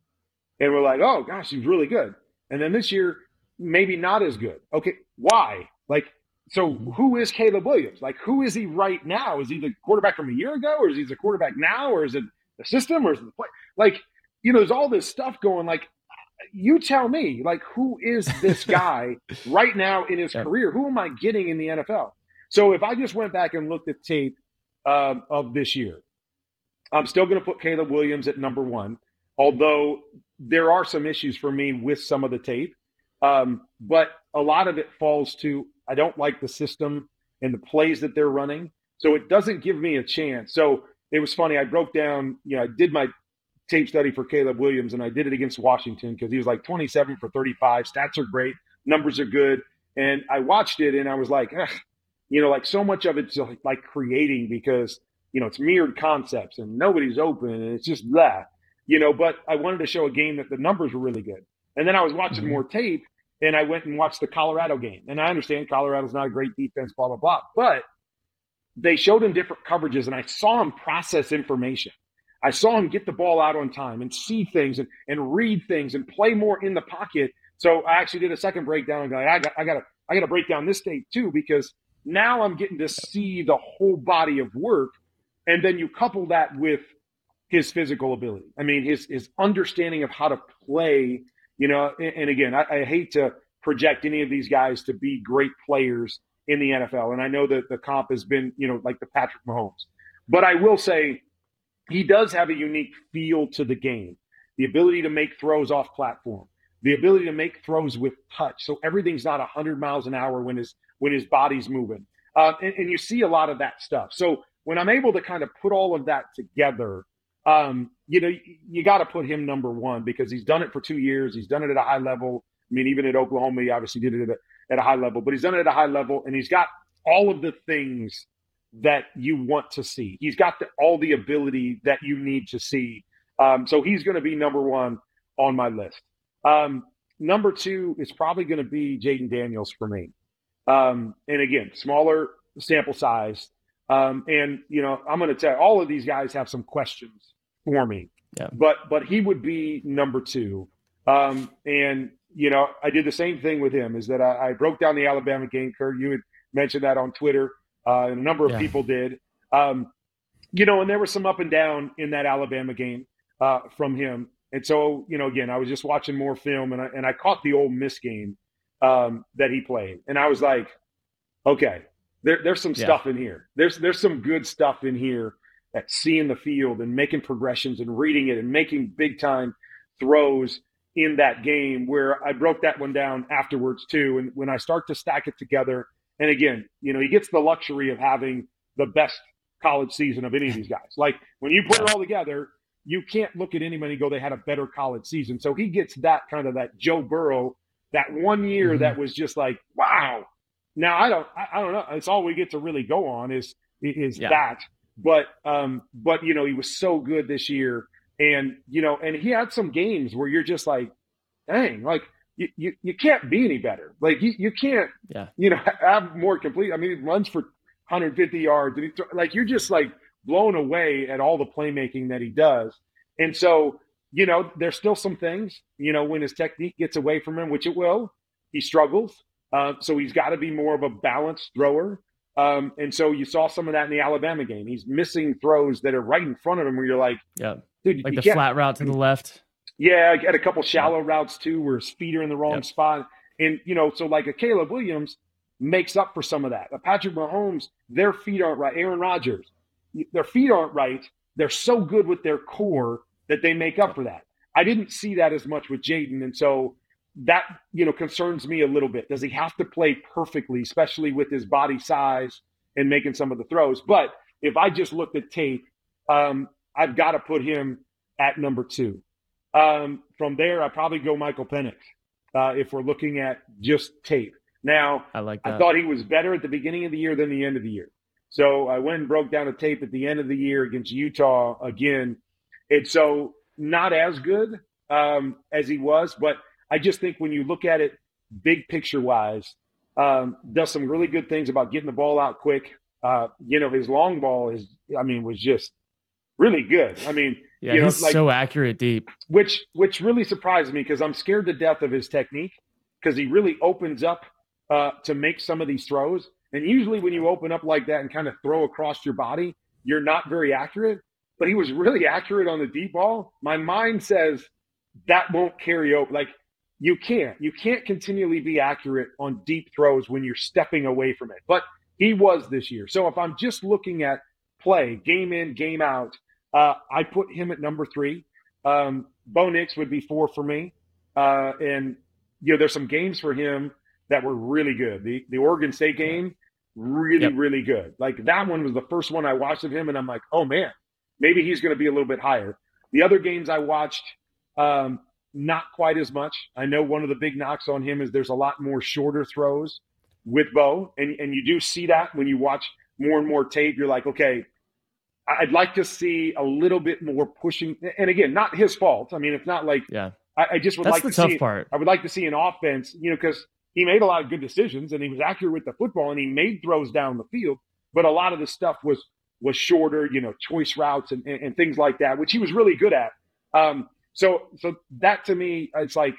and we're like, oh gosh, he's really good, and then this year maybe not as good. Okay, why? Like so who is Caleb Williams? Like, who is he right now? Is he the quarterback from a year ago, or is he the quarterback now, or is it the system, or is it the play? Like, you know, there's all this stuff going. Like, you tell me, like, who is this [LAUGHS] guy right now in his career? Who am I getting in the NFL? So if I just went back and looked at tape um, of this year, I'm still going to put Caleb Williams at number one, although there are some issues for me with some of the tape. Um, but a lot of it falls to I don't like the system and the plays that they're running. So it doesn't give me a chance. So it was funny. I broke down, you know, I did my tape study for Caleb Williams and I did it against Washington because he was like 27 for 35. Stats are great, numbers are good. And I watched it and I was like, you know, like so much of it's like creating because, you know, it's mirrored concepts and nobody's open and it's just that, you know, but I wanted to show a game that the numbers were really good. And then I was watching mm-hmm. more tape and I went and watched the Colorado game. And I understand Colorado's not a great defense, blah, blah, blah. But they showed him different coverages, and I saw him process information. I saw him get the ball out on time and see things and, and read things and play more in the pocket. So I actually did a second breakdown and go, I got I gotta I gotta break down this tape too, because now I'm getting to see the whole body of work. And then you couple that with his physical ability. I mean, his his understanding of how to play you know, and, again, I, I, hate to project any of these guys to be great players in the NFL. And I know that the comp has been, you know, like the Patrick Mahomes. But I will say he does have a unique feel to the game. The ability to make throws off platform, the ability to make throws with touch. So everything's not 100 miles an hour when his when his body's moving. Uh, and, and you see a lot of that stuff. So when I'm able to kind of put all of that together, um, you know, you, you got to put him number one because he's done it for two years. He's done it at a high level. I mean, even at Oklahoma, he obviously did it at a, at a high level, but he's done it at a high level and he's got all of the things that you want to see. He's got the, all the ability that you need to see. Um, so he's going to be number one on my list. Um, number two is probably going to be Jayden Daniels for me. Um, and again, smaller sample size. Um, and, you know, I'm going to tell you, all of these guys have some questions for me. Yeah. But but he would be number two. Um, and you know, I did the same thing with him. Is that I, I broke down the Alabama game. Kurt, you had mentioned that on Twitter, uh, and a number of yeah. people did. Um, you know, and there was some up and down in that Alabama game uh, from him. And so, you know, again, I was just watching more film, and I, and I caught the Ole Miss game um, that he played, and I was like, okay, there, there's some yeah. stuff in here. There's there's some good stuff in here at seeing the field and making progressions and reading it and making big time throws in that game where I broke that one down afterwards too. And when I start to stack it together, and again, you know, he gets the luxury of having the best college season of any of these guys. Like when you put it all together, you can't look at anybody and go, they had a better college season. So he gets that kind of that Joe Burrow, that one year mm-hmm. that was just like, wow. Now I don't, I, I, don't know. It's all we get to really go on is is yeah. that. But um, but you know, he was so good this year, and you know, and he had some games where you're just like, dang, like you, you, you can't be any better. Like you, you can't, yeah. you know, [LAUGHS] have more complete. I mean, he runs for 150 yards, and he th- like you're just like blown away at all the playmaking that he does. And so, you know, there's still some things, you know, when his technique gets away from him, which it will, he struggles. Uh, so he's got to be more of a balanced thrower. Um, and so you saw some of that in the Alabama game. He's missing throws that are right in front of him where you're like, yeah, dude, like the flat route to the left. Yeah, I had a couple shallow routes too where his feet are in the wrong spot. And, you know, so like a Caleb Williams makes up for some of that. A Patrick Mahomes, their feet aren't right. Aaron Rodgers, their feet aren't right. They're so good with their core that they make up for that. I didn't see that as much with Jayden. And so that you know concerns me a little bit. Does he have to play perfectly, especially with his body size and making some of the throws? But if I just looked at tape, um, I've got to put him at number two. Um, from there, I probably go Michael Penix uh, if we're looking at just tape. Now, I like that. I thought he was better at the beginning of the year than the end of the year. So I went and broke down a tape at the end of the year against Utah again. It's so not as good um, as he was, but I just think when you look at it big picture wise, um, does some really good things about getting the ball out quick. Uh, you know, his long ball is, I mean, was just really good. I mean, yeah, you know, he's like, so accurate deep. which which really surprised me because I'm scared to death of his technique because he really opens up uh, to make some of these throws. And usually, when you open up like that and kind of throw across your body, you're not very accurate. But he was really accurate on the deep ball. My mind says that won't carry over. Like you can't, you can't continually be accurate on deep throws when you're stepping away from it. But he was this year. So if I'm just looking at play, game in, game out, uh, I put him at number three. Um, Bo Nix would be four for me. Uh, and you know, there's some games for him that were really good. The the Oregon State game, really, Yep. really good. Like that one was the first one I watched of him, and I'm like, oh man, maybe he's going to be a little bit higher. The other games I watched, um, not quite as much. I know one of the big knocks on him is there's a lot more shorter throws with Bo, and and you do see that when you watch more and more tape. You're like, okay, I'd like to see a little bit more pushing. And again, not his fault. I mean, it's not like Yeah, I, I just would that's like the to tough see. part. I would like to see an offense, you know, because he made a lot of good decisions and he was accurate with the football and he made throws down the field, but a lot of the stuff was was shorter, you know, choice routes and, and, and things like that, which he was really good at. Um, so so that to me, it's like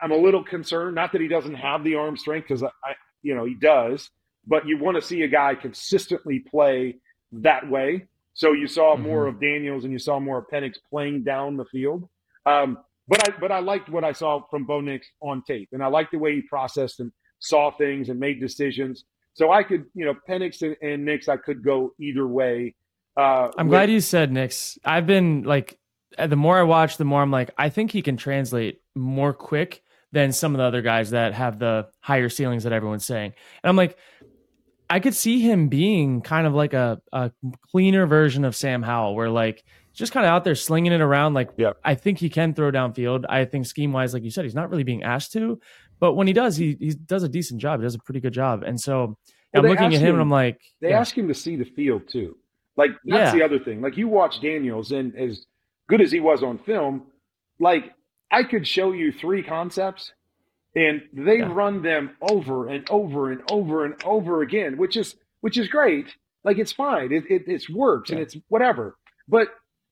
I'm a little concerned. Not that he doesn't have the arm strength, because I, I, you know, he does, but you want to see a guy consistently play that way. So you saw more of Daniels and you saw more of Penix playing down the field. Um, but I but I liked what I saw from Bo Nix on tape, and I liked the way he processed and saw things and made decisions. So I could, you know, Penix and, and Nix, I could go either way. Uh, I'm with- glad you said Nix. I've been like, Uh, the more I watch, the more I'm like, I think he can translate more quick than some of the other guys that have the higher ceilings that everyone's saying. And I'm like, I could see him being kind of like a, a cleaner version of Sam Howell, where like just kind of out there slinging it around. Like. I think he can throw downfield. I think scheme wise, like you said, he's not really being asked to, but when he does, he he does a decent job. He does a pretty good job. And so Well, I'm looking at him him- and I'm like, They yeah, ask him to see the field too. Like that's Yeah. the other thing. Like you watch Daniels, and as good as he was on film, like I could show you three concepts, and they Yeah. run them over and over and over and over again, which is which is great. Like it's fine. It it it's works and it's whatever. But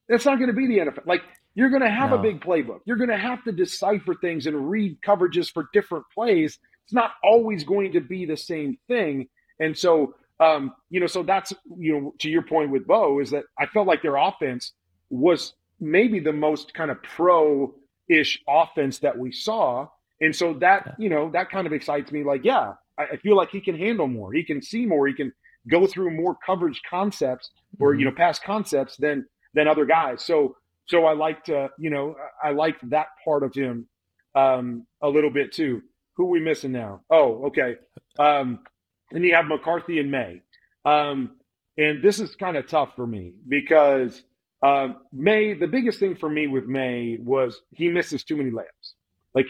that's not going to be the NFL. Like you're going to have a big playbook. You're going to have to decipher things and read coverages for different plays. It's not always going to be the same thing. And so, um, you know, so that's you know, to your point with Bo is that I felt like their offense was maybe the most kind of pro-ish offense that we saw. And so that, you know, that kind of excites me. Like, yeah, I, I feel like he can handle more. He can see more. He can go through more coverage concepts or, you know, past concepts than than other guys. So so I liked uh, you know, I I liked that part of him um a little bit too. Who we missing now? Oh, okay. Um and you have McCarthy and Maye. Um and this is kind of tough for me because um, Maye, the biggest thing for me with Maye was he misses too many layups. Like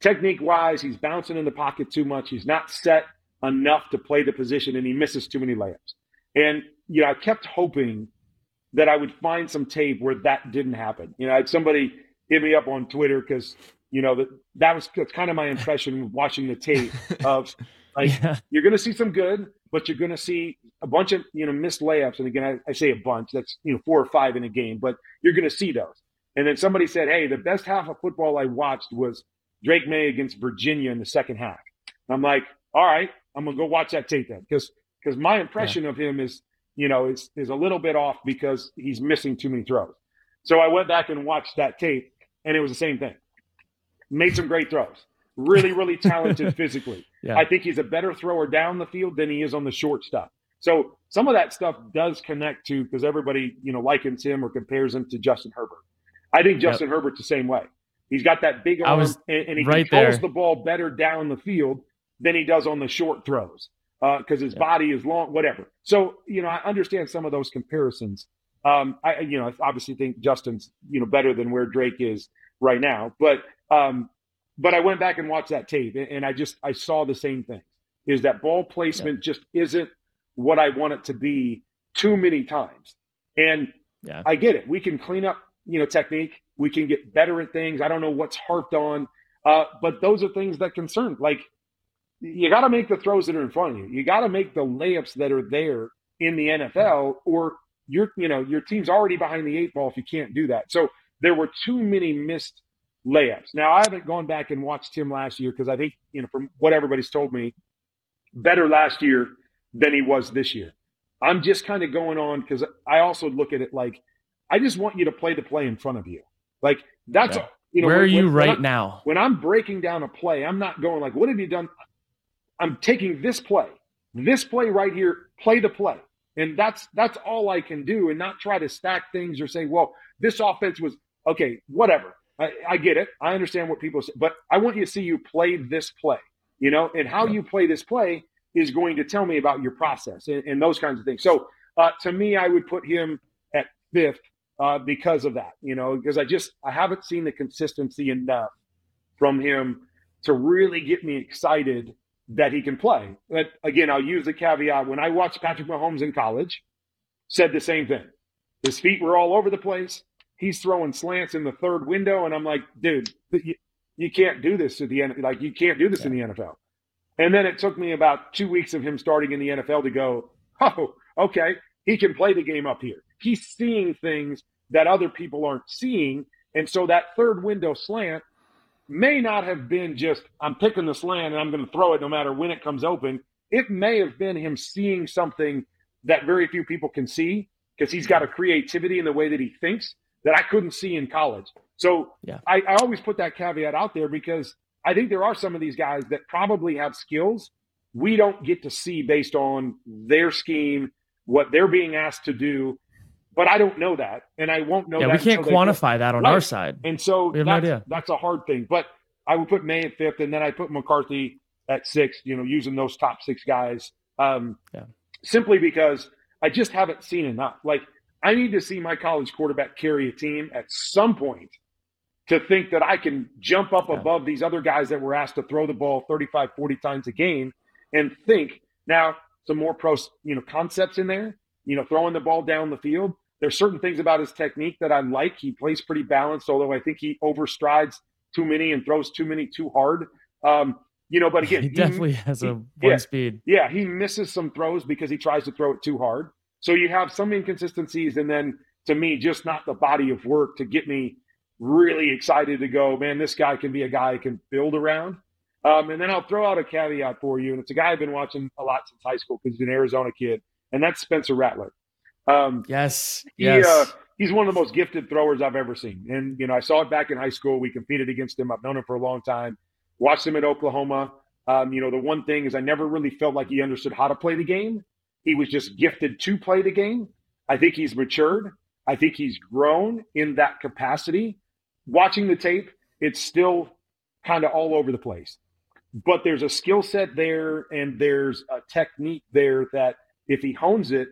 technique wise, he's bouncing in the pocket too much. He's not set enough to play the position, and he misses too many layups. And you know, I kept hoping that I would find some tape where that didn't happen. You know, I had somebody hit me up on Twitter because you know that that was that's kind of my impression watching the tape [LAUGHS] of like [LAUGHS] yeah, you're going to see some good, but you're going to see a bunch of you know missed layups. And again, I, I say a bunch. That's you know four or five in a game, but you're going to see those. And then somebody said, "Hey, the best half of football I watched was Drake Maye against Virginia in the second half." And I'm like, "All right, I'm going to go watch that tape then," because because my impression of him is you know is is a little bit off because he's missing too many throws. So I went back and watched that tape, and it was the same thing. Made some great throws. Really, [LAUGHS] really talented physically. yeah. I think he's a better thrower down the field than he is on the short stuff. So some of that stuff does connect to because everybody you know likens him or compares him to Justin Herbert. I think Justin Herbert's the same way. He's got that big arm and, and he right controls there. the ball better down the field than he does on the short throws because his Yeah. body is long, whatever. So you know I understand some of those comparisons. Um, I you know I obviously think Justin's you know better than where Drake is right now, but um, but I went back and watched that tape, and, I just I saw the same thing. Is that ball placement just isn't what I want it to be too many times. And yeah. I get it. We can clean up, you know, technique. We can get better at things. I don't know what's harped on, uh, but those are things that concern. Like you got to make the throws that are in front of you. You got to make the layups that are there in the NFL, or your you know your team's already behind the eight ball if you can't do that. So there were too many missed layups. Now I haven't gone back and watched him last year because I think you know from what everybody's told me, better last year than he was this year. I'm just kind of going on because I also look at it like I just want you to play the play in front of you. Like that's yeah. you know where when, are you when, right when now? When I'm breaking down a play, I'm not going like, what have you done? I'm taking this play, this play right here, play the play. And that's that's all I can do and not try to stack things or say, well, this offense was okay, whatever. I, I get it. I understand what people say, but I want you to see you play this play, you know, and how you play this play is going to tell me about your process and, and those kinds of things. So uh, to me, I would put him at fifth uh, because of that, you know, because I just I haven't seen the consistency enough from him to really get me excited that he can play. But again, I'll use the caveat when I watched Patrick Mahomes in college, said the same thing. His feet were all over the place. He's throwing slants in the third window, and I'm like, dude, you, you can't do this at the end. Like you can't do this yeah. in the NFL. And then it took me about two weeks of him starting in the NFL to go, oh, okay, he can play the game up here. He's seeing things that other people aren't seeing. And so that third window slant may not have been just, I'm picking the slant and I'm going to throw it no matter when it comes open. It may have been him seeing something that very few people can see because he's got a creativity in the way that he thinks that I couldn't see in college. So yeah. I, I always put that caveat out there because I think there are some of these guys that probably have skills we don't get to see based on their scheme, what they're being asked to do. But I don't know that, and I won't know. Yeah, we can't quantify that on right. our side, and so that's, no that's a hard thing. But I would put Maye at fifth, and then I put McCarthy at six. You know, using those top six guys, um, yeah. simply because I just haven't seen enough. Like I need to see my college quarterback carry a team at some point to think that I can jump up yeah. above these other guys that were asked to throw the ball 35, 40 times a game and think now some more pro, you know, concepts in there, you know, throwing the ball down the field. There's certain things about his technique that I like. He plays pretty balanced, although I think he overstrides too many and throws too many too hard. Um, you know, but [LAUGHS] again, he definitely he, has a one speed. Yeah, he misses some throws because he tries to throw it too hard. So you have some inconsistencies, and then to me, just not the body of work to get me really excited to go, man, this guy can be a guy I can build around. Um, and then I'll throw out a caveat for you, and it's a guy I've been watching a lot since high school because he's an Arizona kid, and that's Spencer Rattler. Um, yes, he, yes. Uh, he's one of the most gifted throwers I've ever seen, and you know I saw it back in high school. We competed against him. I've known him for a long time. Watched him at Oklahoma. Um, you know the one thing is I never really felt like he understood how to play the game. He was just gifted to play the game. I think he's matured. I think he's grown in that capacity watching the tape, it's still kind of all over the place. But there's a skill set there and there's a technique there that if he hones it,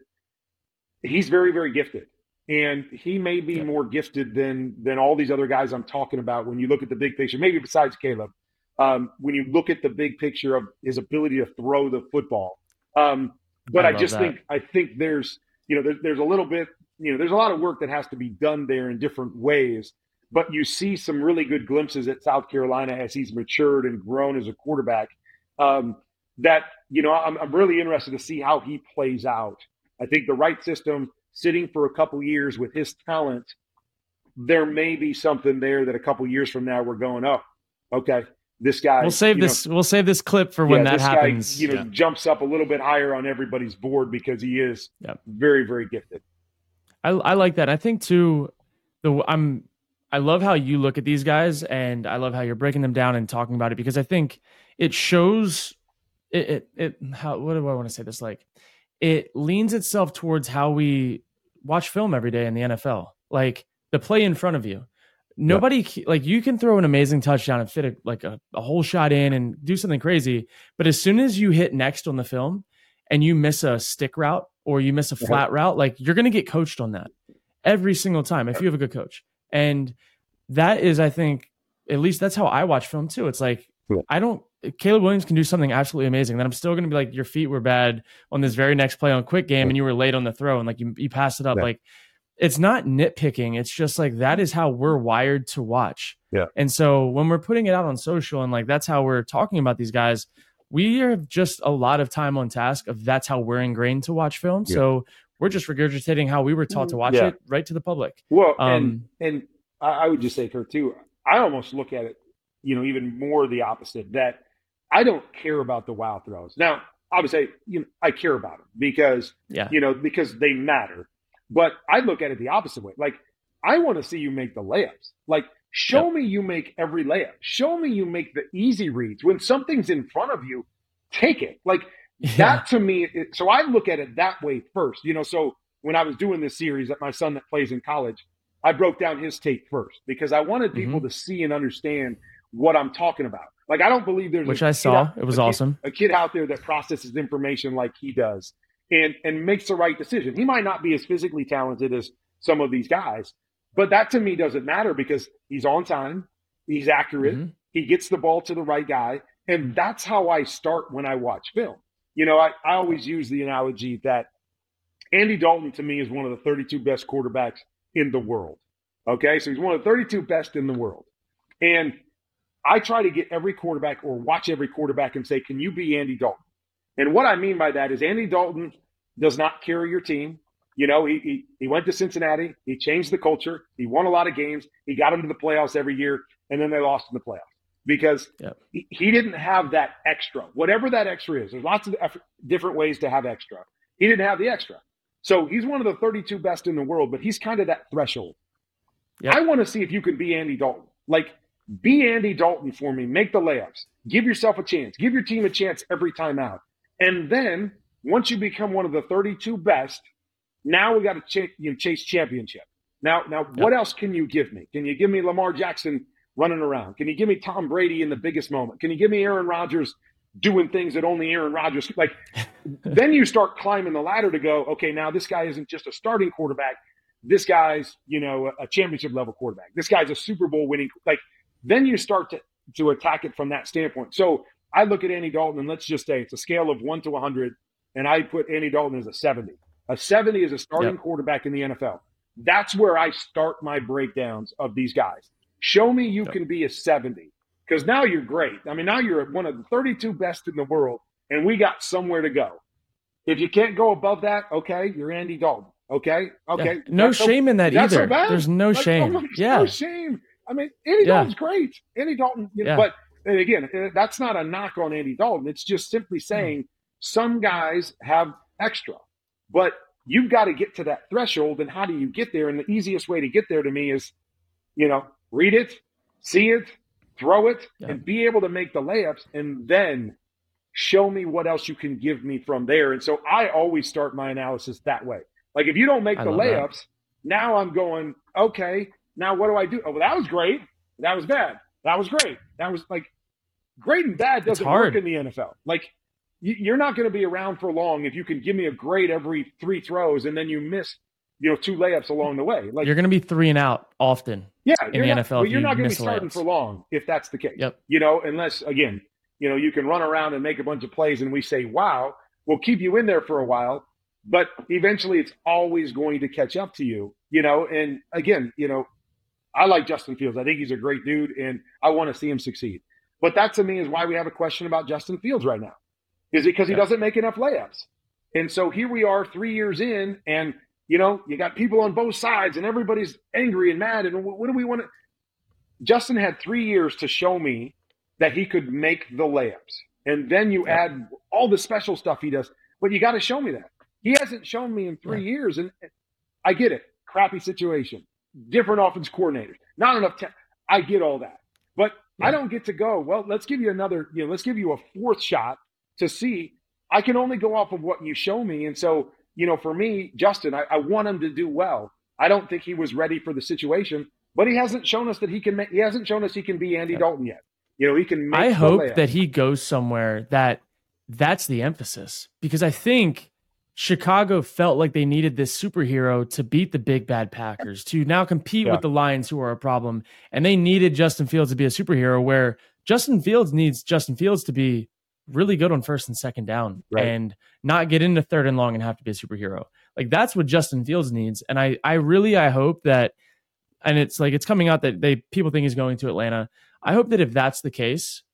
he's very, very gifted. And he may be more gifted than than all these other guys I'm talking about when you look at the big picture, maybe besides Caleb. Um, when you look at the big picture of his ability to throw the football. Um, but I, I just that. think I think there's you know there, there's a little bit you know there's a lot of work that has to be done there in different ways but you see some really good glimpses at South Carolina as he's matured and grown as a quarterback. Um, that you know, I'm, I'm really interested to see how he plays out. I think the right system, sitting for a couple years with his talent, there may be something there that a couple years from now we're going, oh, okay, this guy. We'll save this. Know, we'll save this clip for when yeah, that happens. Guy, you know, yeah. jumps up a little bit higher on everybody's board because he is very, very gifted. I, I like that. I think too. The I'm I love how you look at these guys and I love how you're breaking them down and talking about it because I think it shows it it, it how what do I want to say this like it leans itself towards how we watch film every day in the NFL. Like the play in front of you. Nobody like you can throw an amazing touchdown and fit a, like a, a whole shot in and do something crazy, but as soon as you hit next on the film and you miss a stick route or you miss a uh-huh. flat route, like you're going to get coached on that every single time if you have a good coach. And that is, I think, at least that's how I watch film too. It's like, I don't Caleb Williams can do something absolutely amazing. Then I'm still going to be like, your feet were bad on this very next play on quick game, and you were late on the throw, and like you, you passed it up. Yeah. Like it's not nitpicking. It's just like that is how we're wired to watch. Yeah. And so when we're putting it out on social and like that's how we're talking about these guys, we have just a lot of time on task of that's how we're ingrained to watch film. Yeah. So we're just regurgitating how we were taught to watch yeah. it right to the public. Well, um, and and I would just say, Kurt, too. I almost look at it, you know, even more the opposite. That I don't care about the wow throws. Now, obviously, you know, I care about them because, yeah. you know, because they matter. But I look at it the opposite way. Like, I want to see you make the layups. Like, show me you make every layup. Show me you make the easy reads. When something's in front of you, take it. Like, yeah. that to me, it, so I look at it that way first. You know, so when I was doing this series that my son that plays in college, I broke down his tape first because I wanted people mm-hmm. to see and understand what I'm talking about. Like I don't believe there's which I saw. Out, it was a awesome. Kid, a kid out there that processes information like he does and and makes the right decision. He might not be as physically talented as some of these guys, but that to me doesn't matter because he's on time, he's accurate, mm-hmm. he gets the ball to the right guy, and that's how I start when I watch film. You know, I, I always use the analogy that Andy Dalton to me is one of the 32 best quarterbacks in the world. Okay, so he's one of the 32 best in the world. And I try to get every quarterback or watch every quarterback and say, can you be Andy Dalton? And what I mean by that is Andy Dalton does not carry your team. You know, he, he, he went to Cincinnati, he changed the culture, he won a lot of games, he got them to the playoffs every year, and then they lost in the playoffs because yep. he, he, didn't have that extra. Whatever that extra is, there's lots of different ways to have extra. He didn't have the extra. So he's one of the 32 best in the world, but he's kind of that threshold. Yep. I want to see if you can be Andy Dalton. Like, be Andy Dalton for me. Make the layups. Give yourself a chance. Give your team a chance every time out. And then once you become one of the 32 best, now we got to ch- you know, chase championship. Now, now, yep. what else can you give me? Can you give me Lamar Jackson running around? Can you give me Tom Brady in the biggest moment? Can you give me Aaron Rodgers doing things that only Aaron Rodgers like? [LAUGHS] then you start climbing the ladder to go. Okay, now this guy isn't just a starting quarterback. This guy's you know a championship level quarterback. This guy's a Super Bowl winning like then you start to, to attack it from that standpoint. So I look at Andy Dalton, and let's just say it's a scale of one to 100, and I put Andy Dalton as a 70. A 70 is a starting yep. quarterback in the NFL. That's where I start my breakdowns of these guys. Show me you yep. can be a 70 because now you're great. I mean, now you're one of the 32 best in the world, and we got somewhere to go. If you can't go above that, okay, you're Andy Dalton. Okay, okay. Yeah. No shame so, in that either. So There's no like, shame. Oh, yeah, no shame. I mean, Andy yeah. Dalton's great. Andy Dalton, you know, yeah. but and again, that's not a knock on Andy Dalton. It's just simply hmm. saying some guys have extra, but you've got to get to that threshold. And how do you get there? And the easiest way to get there to me is, you know, read it, see it, throw it, yeah. and be able to make the layups, and then show me what else you can give me from there. And so I always start my analysis that way. Like if you don't make I the layups, that. now I'm going, okay, now what do I do? Oh, well, that was great. That was bad. That was great. That was like great and bad doesn't work in the NFL. Like you're not going to be around for long if you can give me a grade every three throws and then you miss, you know, two layups along the way. Like you're going to be three and out often. Yeah, in the not, NFL, you're not going to be starting layups. for long if that's the case. Yep. You know, unless again, you know, you can run around and make a bunch of plays and we say, "Wow, we'll keep you in there for a while." But eventually, it's always going to catch up to you. You know, and again, you know, I like Justin Fields. I think he's a great dude, and I want to see him succeed. But that to me is why we have a question about Justin Fields right now. Is it because he doesn't make enough layups? And so here we are three years in, and you know, you got people on both sides, and everybody's angry and mad. And what do we want to? Justin had three years to show me that he could make the layups. And then you yeah. add all the special stuff he does. But you got to show me that. He hasn't shown me in three yeah. years. And I get it. Crappy situation different offense coordinators, not enough. Te- I get all that, but yeah. I don't get to go. Well, let's give you another. You know, let's give you a fourth shot to see. I can only go off of what you show me, and so you know, for me, Justin, I, I want him to do well. I don't think he was ready for the situation, but he hasn't shown us that he can. Make, he hasn't shown us he can be Andy yeah. Dalton yet. You know, he can. Make I hope that he goes somewhere that that's the emphasis because I think Chicago felt like they needed this superhero to beat the big bad Packers, to now compete yeah. with the Lions, who are a problem. And they needed Justin Fields to be a superhero where Justin Fields needs Justin Fields to be really good on first and second down right. and not get into third and long and have to be a superhero. Like that's what Justin Fields needs. And I I really I hope that and it's like it's coming out that they people think he's going to Atlanta. I hope that if that's the case,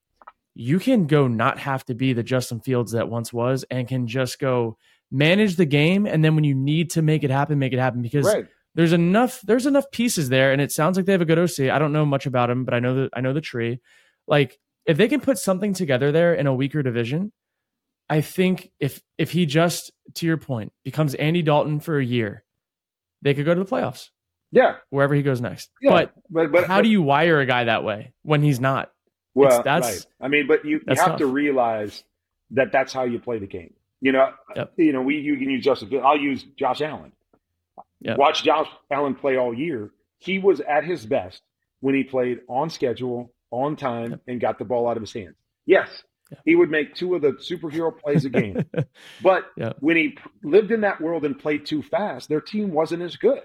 you can go not have to be the Justin Fields that once was and can just go manage the game and then when you need to make it happen, make it happen because right. there's enough there's enough pieces there and it sounds like they have a good OC. I don't know much about him, but I know that I know the tree. Like if they can put something together there in a weaker division, I think if if he just to your point becomes Andy Dalton for a year, they could go to the playoffs. Yeah, wherever he goes next. Yeah, but, but, but how but, do you wire a guy that way when he's not? Well, it's, that's right. I mean, but you, you have tough. to realize that that's how you play the game. You know, yep. you know, we you can use Justin. I'll use Josh Allen. Yep. Watch Josh Allen play all year. He was at his best when he played on schedule, on time, yep. and got the ball out of his hands. Yes, he would make two of the superhero plays a game. [LAUGHS] but when he lived in that world and played too fast, their team wasn't as good.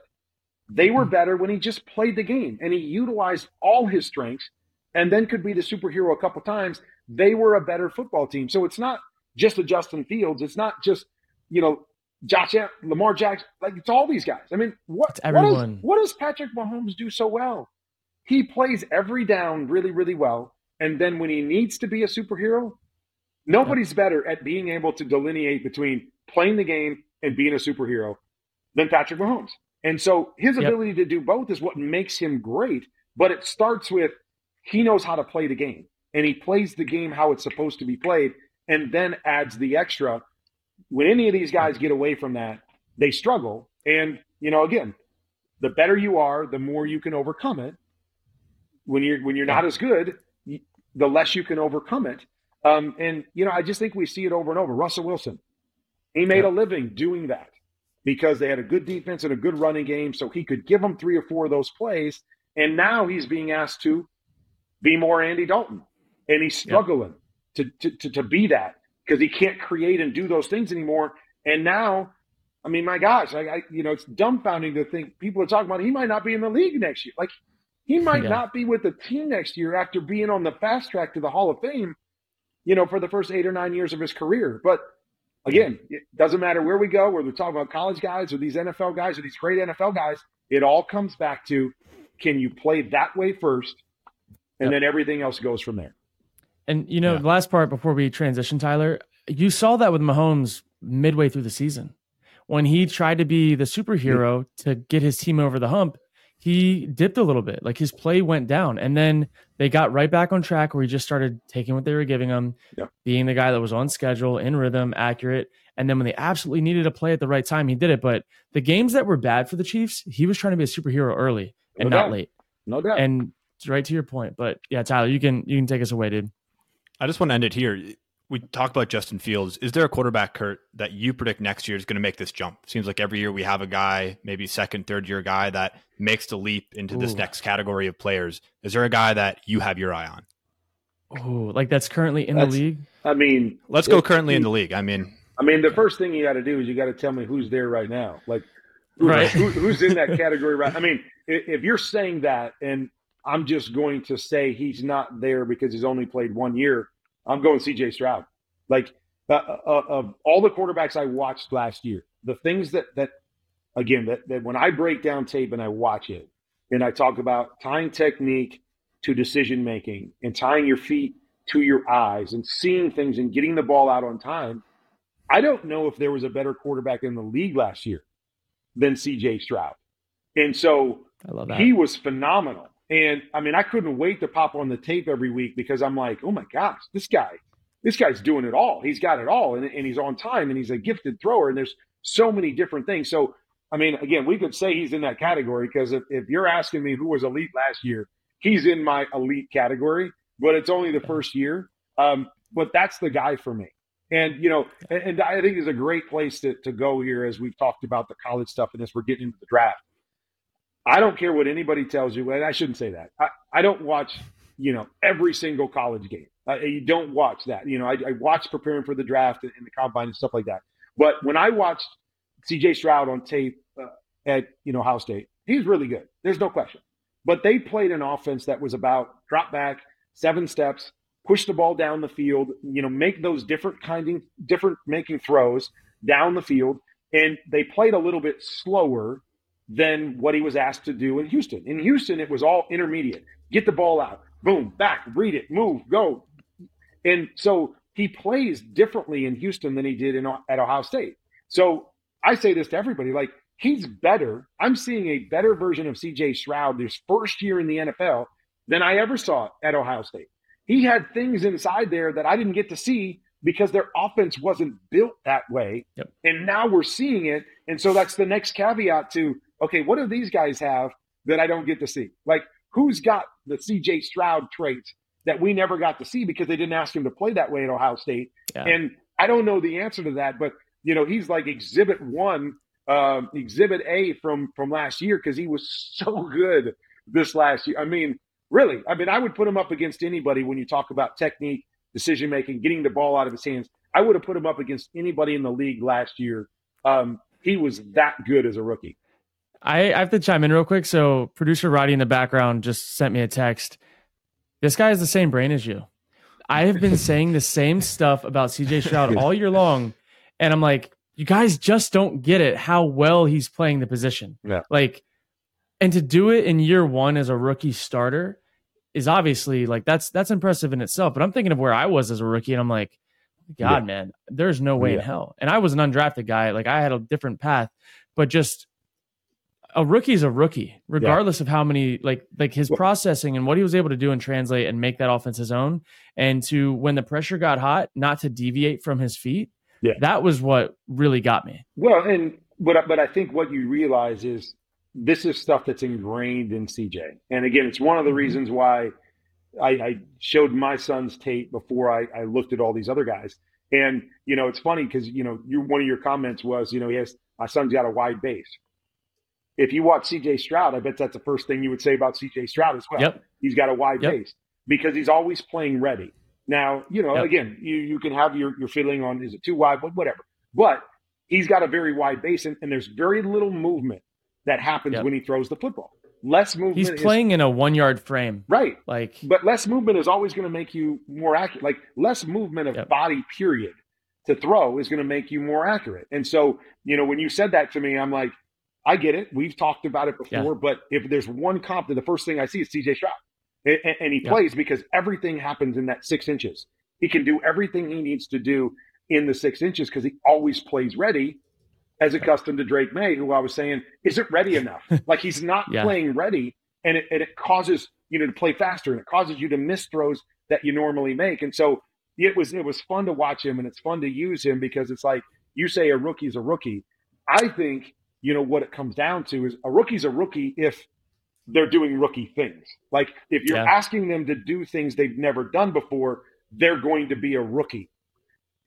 They were mm-hmm. better when he just played the game and he utilized all his strengths and then could be the superhero a couple times. They were a better football team. So it's not just a Justin Fields. It's not just, you know, Josh Lamar Jackson. Like it's all these guys. I mean, what, what, is, what does Patrick Mahomes do so well? He plays every down really, really well. And then when he needs to be a superhero, nobody's better at being able to delineate between playing the game and being a superhero than Patrick Mahomes. And so his ability yep. to do both is what makes him great. But it starts with he knows how to play the game and he plays the game how it's supposed to be played and then adds the extra. When any of these guys get away from that, they struggle. And, you know, again, the better you are, the more you can overcome it. When you're when you're not as good, the less you can overcome it. Um, and you know, I just think we see it over and over. Russell Wilson, he made yeah. a living doing that because they had a good defense and a good running game, so he could give them three or four of those plays. And now he's being asked to be more Andy Dalton, and he's struggling. To, to, to to be that because he can't create and do those things anymore. And now, I mean, my gosh, I, I, you know, it's dumbfounding to think people are talking about he might not be in the league next year. Like he [LAUGHS] might yeah. not be with the team next year after being on the fast track to the Hall of Fame, you know, for the first eight or nine years of his career. But again, it doesn't matter where we go, whether we're talking about college guys or these NFL guys or these great NFL guys, it all comes back to can you play that way first? And yep. then everything else goes from there. And you know, yeah. the last part before we transition, Tyler, you saw that with Mahomes midway through the season. When he tried to be the superhero to get his team over the hump, he dipped a little bit. Like his play went down. And then they got right back on track where he just started taking what they were giving him, yeah. being the guy that was on schedule, in rhythm, accurate. And then when they absolutely needed to play at the right time, he did it. But the games that were bad for the Chiefs, he was trying to be a superhero early and no not late. No doubt. And right to your point. But yeah, Tyler, you can you can take us away, dude. I just want to end it here we talk about Justin Fields. Is there a quarterback, Kurt, that you predict next year is going to make this jump? Seems like every year we have a guy, maybe second, third year guy that makes the leap into Ooh. this next category of players. Is there a guy that you have your eye on? Oh, like that's currently in that's, the league. I mean, let's go currently in the league. I mean, I mean, the first thing you got to do is you got to tell me who's there right now. Like, who, right? Who, who's in that category? Right? I mean, if you're saying that, and I'm just going to say he's not there because he's only played one year, I'm going C.J. Stroud. Like uh, uh, uh, of all the quarterbacks I watched last year, the things that that again that, that when I break down tape and I watch it and I talk about tying technique to decision making and tying your feet to your eyes and seeing things and getting the ball out on time. I don't know if there was a better quarterback in the league last year than CJ Stroud. And so he was phenomenal. And I mean, I couldn't wait to pop on the tape every week because I'm like, oh my gosh, this guy this guy's doing it all. He's got it all, and, and he's on time, and he's a gifted thrower. And there's so many different things. So, I mean, again, we could say he's in that category because if, if you're asking me who was elite last year, he's in my elite category. But it's only the first year. Um, but that's the guy for me. And you know, and, and I think is a great place to, to go here as we've talked about the college stuff and as we're getting into the draft. I don't care what anybody tells you, and I shouldn't say that. I, I don't watch, you know, every single college game. Uh, you don't watch that. You know, I, I watched preparing for the draft and, and, the combine and stuff like that. But when I watched C.J. Stroud on tape uh, at you know Ohio State, he's really good. There's no question. But they played an offense that was about drop back, seven steps, push the ball down the field, you know, make those different kind different making throws down the field. And they played a little bit slower than what he was asked to do in Houston. In Houston, it was all intermediate. Get the ball out, boom, back, read it, move, go. And so he plays differently in Houston than he did in, at Ohio State. So I say this to everybody like, he's better. I'm seeing a better version of CJ Stroud this first year in the NFL than I ever saw at Ohio State. He had things inside there that I didn't get to see because their offense wasn't built that way. Yep. And now we're seeing it. And so that's the next caveat to okay, what do these guys have that I don't get to see? Like, who's got the CJ Stroud traits that we never got to see because they didn't ask him to play that way at Ohio State? Yeah. And I don't know the answer to that, but you know, he's like exhibit one, um, exhibit A from from last year because he was so good this last year. I mean, really, I mean, I would put him up against anybody when you talk about technique, decision making, getting the ball out of his hands. I would have put him up against anybody in the league last year. Um, he was that good as a rookie. I, I have to chime in real quick. So producer Roddy in the background just sent me a text. This guy has the same brain as you. I have been [LAUGHS] saying the same stuff about CJ Stroud [LAUGHS] all year long. And I'm like, you guys just don't get it how well he's playing the position. Yeah. Like, and to do it in year one as a rookie starter is obviously like that's that's impressive in itself. But I'm thinking of where I was as a rookie, and I'm like, God, yeah. man, there's no way yeah. in hell. And I was an undrafted guy. Like I had a different path, but just a rookie's a rookie, regardless yeah. of how many like like his processing and what he was able to do and translate and make that offense his own. And to when the pressure got hot, not to deviate from his feet. Yeah. That was what really got me. Well, and but but I think what you realize is this is stuff that's ingrained in CJ. And again, it's one of the mm-hmm. reasons why I, I showed my son's tape before I, I looked at all these other guys. And you know, it's funny because you know, you one of your comments was, you know, he has my son's got a wide base if you watch CJ Stroud, I bet that's the first thing you would say about CJ Stroud as well. Yep. He's got a wide yep. base because he's always playing ready. Now, you know, yep. again, you, you can have your, your feeling on is it too wide, but whatever. But he's got a very wide base, and, and there's very little movement that happens when he throws the football. Less movement. He's playing is, in a one yard frame. Right. Like, but less movement is always going to make you more accurate. Like, less movement of body, period, to throw is going to make you more accurate. And so, you know, when you said that to me, I'm like, I get it. We've talked about it before, yeah. but if there's one comp, then the first thing I see is CJ Stroud. And, and he yeah. plays because everything happens in that six inches. He can do everything he needs to do in the six inches because he always plays ready, as accustomed to Drake Maye, who I was saying isn't ready enough. [LAUGHS] like he's not yeah. playing ready, and it, and it causes you know to play faster, and it causes you to miss throws that you normally make. And so it was it was fun to watch him, and it's fun to use him because it's like you say a rookie's a rookie. I think you know what it comes down to is a rookie's a rookie if they're doing rookie things. Like if you're yeah. asking them to do things they've never done before, they're going to be a rookie.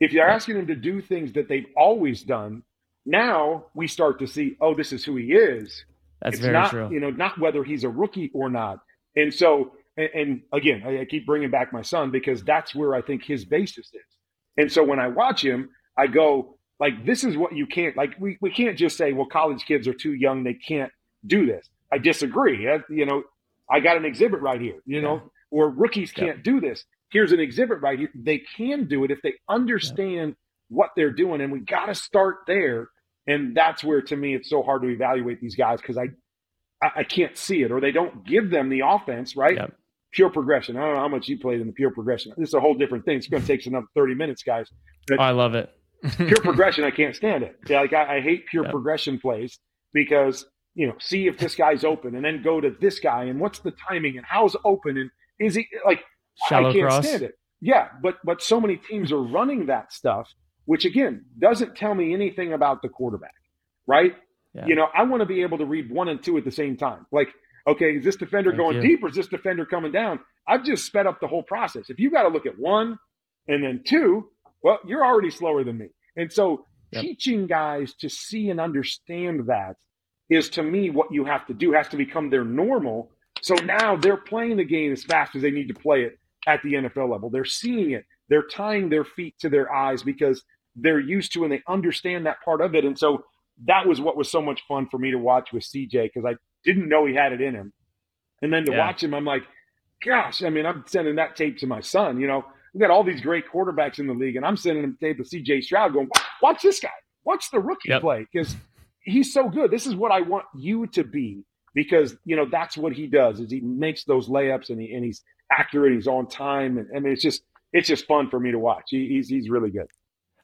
If you're asking them to do things that they've always done, now we start to see, oh, this is who he is. That's it's very not, true. You know, not whether he's a rookie or not. And so, and, and again, I, I keep bringing back my son because that's where I think his basis is. And so when I watch him, I go, like this is what you can't like we, we can't just say well college kids are too young they can't do this. I disagree. You know i got an exhibit right here you know yeah. or rookies can't yeah. do this. Here's an exhibit right here. They can do it if they understand yeah. what they're doing and we got to start there. And that's where to me it's so hard to evaluate these guys because I, I, I can't see it or they don't give them the offense right? Pure progression. I don't know how much you played in the pure progression. This is a whole different thing. It's going to take another 30 minutes guys. But, i love it [LAUGHS] pure progression, I can't stand it. Yeah, like I, I hate pure yep. progression plays because you know, see if this guy's open, and then go to this guy, and what's the timing, and how's open, and is he like? Shallow I can't cross. stand it. Yeah, but but so many teams are running that stuff, which again doesn't tell me anything about the quarterback, right? Yeah. You know, I want to be able to read one and two at the same time. Like, okay, is this defender Thank going you. deep or is this defender coming down? I've just sped up the whole process. If you got to look at one and then two, well, you're already slower than me. And so yep. teaching guys to see and understand that is to me what you have to do, has to become their normal. So now they're playing the game as fast as they need to play it at the NFL level. They're seeing it. They're tying their feet to their eyes because they're used to and they understand that part of it. And so that was what was so much fun for me to watch with CJ because I didn't know he had it in him. And then to yeah. watch him, I'm like, gosh, I mean, I'm sending that tape to my son. You know, we got all these great quarterbacks in the league, and I'm sending him tape of C.J. Stroud, going, watch this guy, watch the rookie yep. play because he's so good. This is what I want you to be because you know that's what he does is he makes those layups and he and he's accurate, he's on time, and I mean it's just it's just fun for me to watch. He, he's he's really good.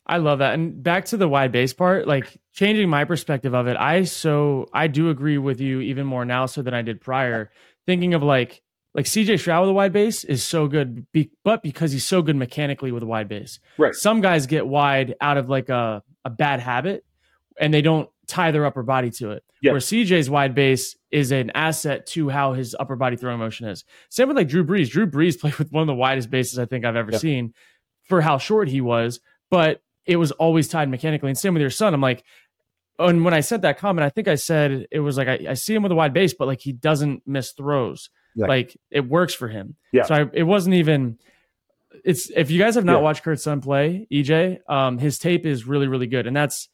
I love that. And back to the wide base part, like changing my perspective of it, I so I do agree with you even more now so than I did prior. Thinking of like like CJ Stroud with a wide base is so good, be, but because he's so good mechanically with a wide base. Right. Some guys get wide out of like a, a bad habit and they don't tie their upper body to it. Where CJ's wide base is an asset to how his upper body throwing motion is. Same with like Drew Brees. Drew Brees [LAUGHS] played with one of the widest bases I think I've ever seen for how short he was, but it was always tied mechanically. And same with your son. I'm like, and when I said that comment, I think I said it was like I, I see him with a wide base, but like he doesn't miss throws. Yeah. Like it works for him. Yeah. So I, it wasn't even. It's if you guys have not yeah. watched Kurt's son play, EJ, um, his tape is really really good, and that's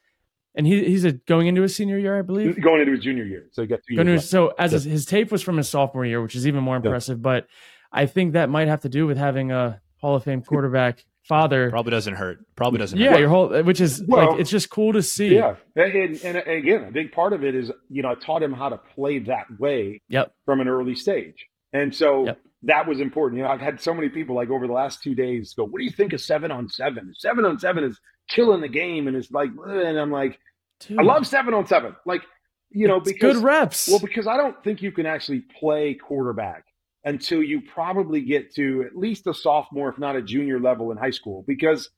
and he, he's a, going into his senior year, I believe. Going into his junior year, so he got two years. so as his, his, tape was from his sophomore year, which is even more impressive. Yeah. But I think that might have to do with having a Hall of Fame quarterback father probably doesn't hurt. Probably doesn't. Yeah, hurt. your whole which is well, like it's just cool to see. Yeah, and, and, again, a big part of it is you know I taught him how to play that way. Yep. From an early stage, and so yep. that was important. You know, I've had so many people like over the last two days go, "What do you think of seven on seven? Seven on seven is killing the game," and it's like, and I'm like, Dude. I love seven on seven, like you know, it's because good reps. Well, because I don't think you can actually play quarterback until you probably get to at least a sophomore, if not a junior level in high school, because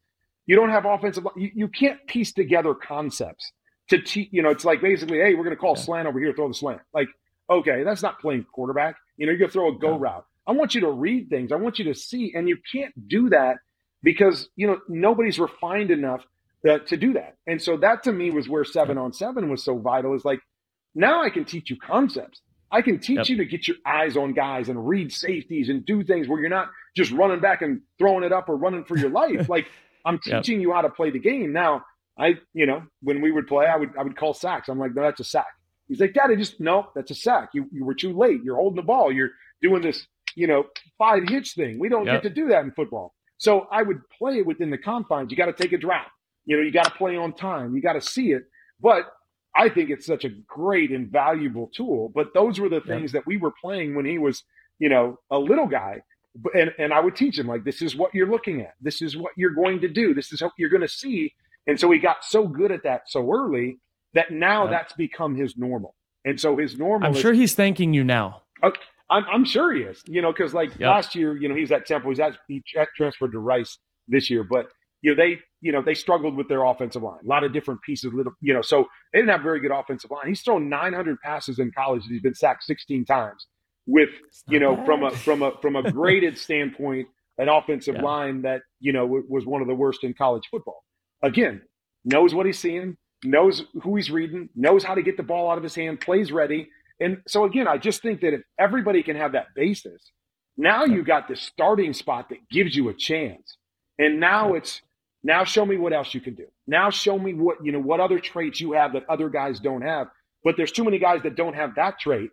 you don't have offensive. You, you can't piece together concepts to teach. You know, it's like basically, hey, we're going to call yeah. slant over here, throw the slant. Like, okay, that's not playing quarterback. You know, you're going to throw a go yeah. route. I want you to read things. I want you to see, and you can't do that because you know nobody's refined enough to, to do that. And so that to me was where seven on seven was so vital. Is like now I can teach you concepts. I can teach yep. you to get your eyes on guys and read safeties and do things where you're not just running back and throwing it up or running for your life. [LAUGHS] like I'm teaching yep. you how to play the game. Now, I, you know, when we would play, I would I would call sacks. I'm like, no, that's a sack. He's like, Daddy, just no, that's a sack. You you were too late. You're holding the ball. You're doing this, you know, five hitch thing. We don't yep. get to do that in football. So I would play it within the confines. You got to take a drop. You know, you got to play on time. You got to see it. But I think it's such a great and valuable tool. But those were the things yeah. that we were playing when he was, you know, a little guy. And, and I would teach him, like, this is what you're looking at. This is what you're going to do. This is what you're going to see. And so he got so good at that so early that now yeah. that's become his normal. And so his normal. I'm is, sure he's thanking you now. Uh, I'm, I'm, sure he is, you know, because like yep. last year, you know, he's at Temple. He's at, he transferred to Rice this year. But you know, they, you know, they struggled with their offensive line. A lot of different pieces, little, you know, so they didn't have a very good offensive line. He's thrown 900 passes in college. He's been sacked 16 times with, you know, bad. from a, from a, from [LAUGHS] a graded standpoint, an offensive yeah. line that, you know, was one of the worst in college football. Again, knows what he's seeing, knows who he's reading, knows how to get the ball out of his hand, plays ready. And so again, I just think that if everybody can have that basis, now you've got this starting spot that gives you a chance. And now it's now show me what else you can do. Now show me what, you know, what other traits you have that other guys don't have. But there's too many guys that don't have that trait.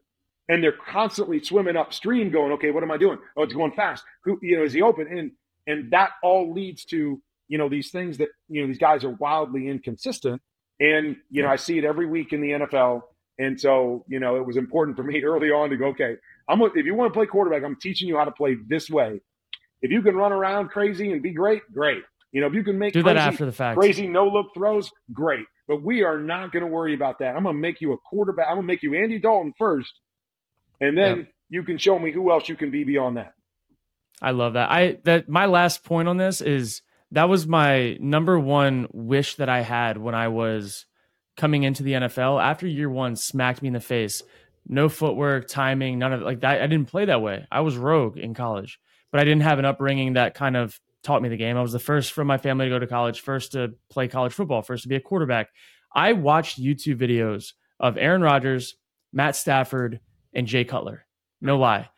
And they're constantly swimming upstream going, okay, what am I doing? Oh, it's going fast. Who, you know, is he open? And and that all leads to, you know, these things that, you know, these guys are wildly inconsistent. And, you know, I see it every week in the NFL. And so, you know, it was important for me [LAUGHS] early on to go, okay, I'm if you want to play quarterback, I'm teaching you how to play this way. If you can run around crazy and be great, great. You know, if you can make do crazy, that after the fact, crazy no look throws, great. But we are not going to worry about that. I'm going to make you a quarterback. I'm going to make you Andy Dalton first, and then yep. you can show me who else you can be beyond that. I love that. I that my last point on this is that was my number one wish that I had when I was coming into the NFL. After year one, smacked me in the face. No footwork, timing, none of it. like that. I didn't play that way. I was rogue in college, but I didn't have an upbringing that kind of taught me the game. I was the first from my family to go to college, first to play college football, first to be a quarterback. I watched YouTube videos of Aaron Rodgers, Matt Stafford, and Jay Cutler. No lie.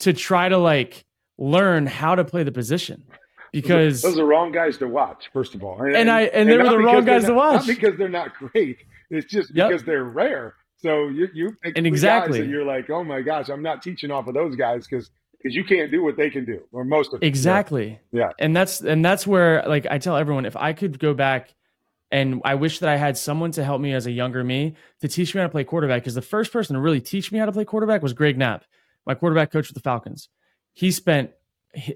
To try to like learn how to play the position. Because those are, the wrong guys to watch, first of all. And, and I and, and they were the wrong guys not, to watch. Not because they're not great. It's just because yep. they're rare. So you you and exactly and you're like, oh my gosh, I'm not teaching off of those guys because because you can't do what they can do, or most of exactly. Yeah. and that's and that's where like I tell everyone if I could go back. And I wish that I had someone to help me as a younger me to teach me how to play quarterback. Because the first person to really teach me how to play quarterback was Greg Knapp, my quarterback coach with the Falcons. He spent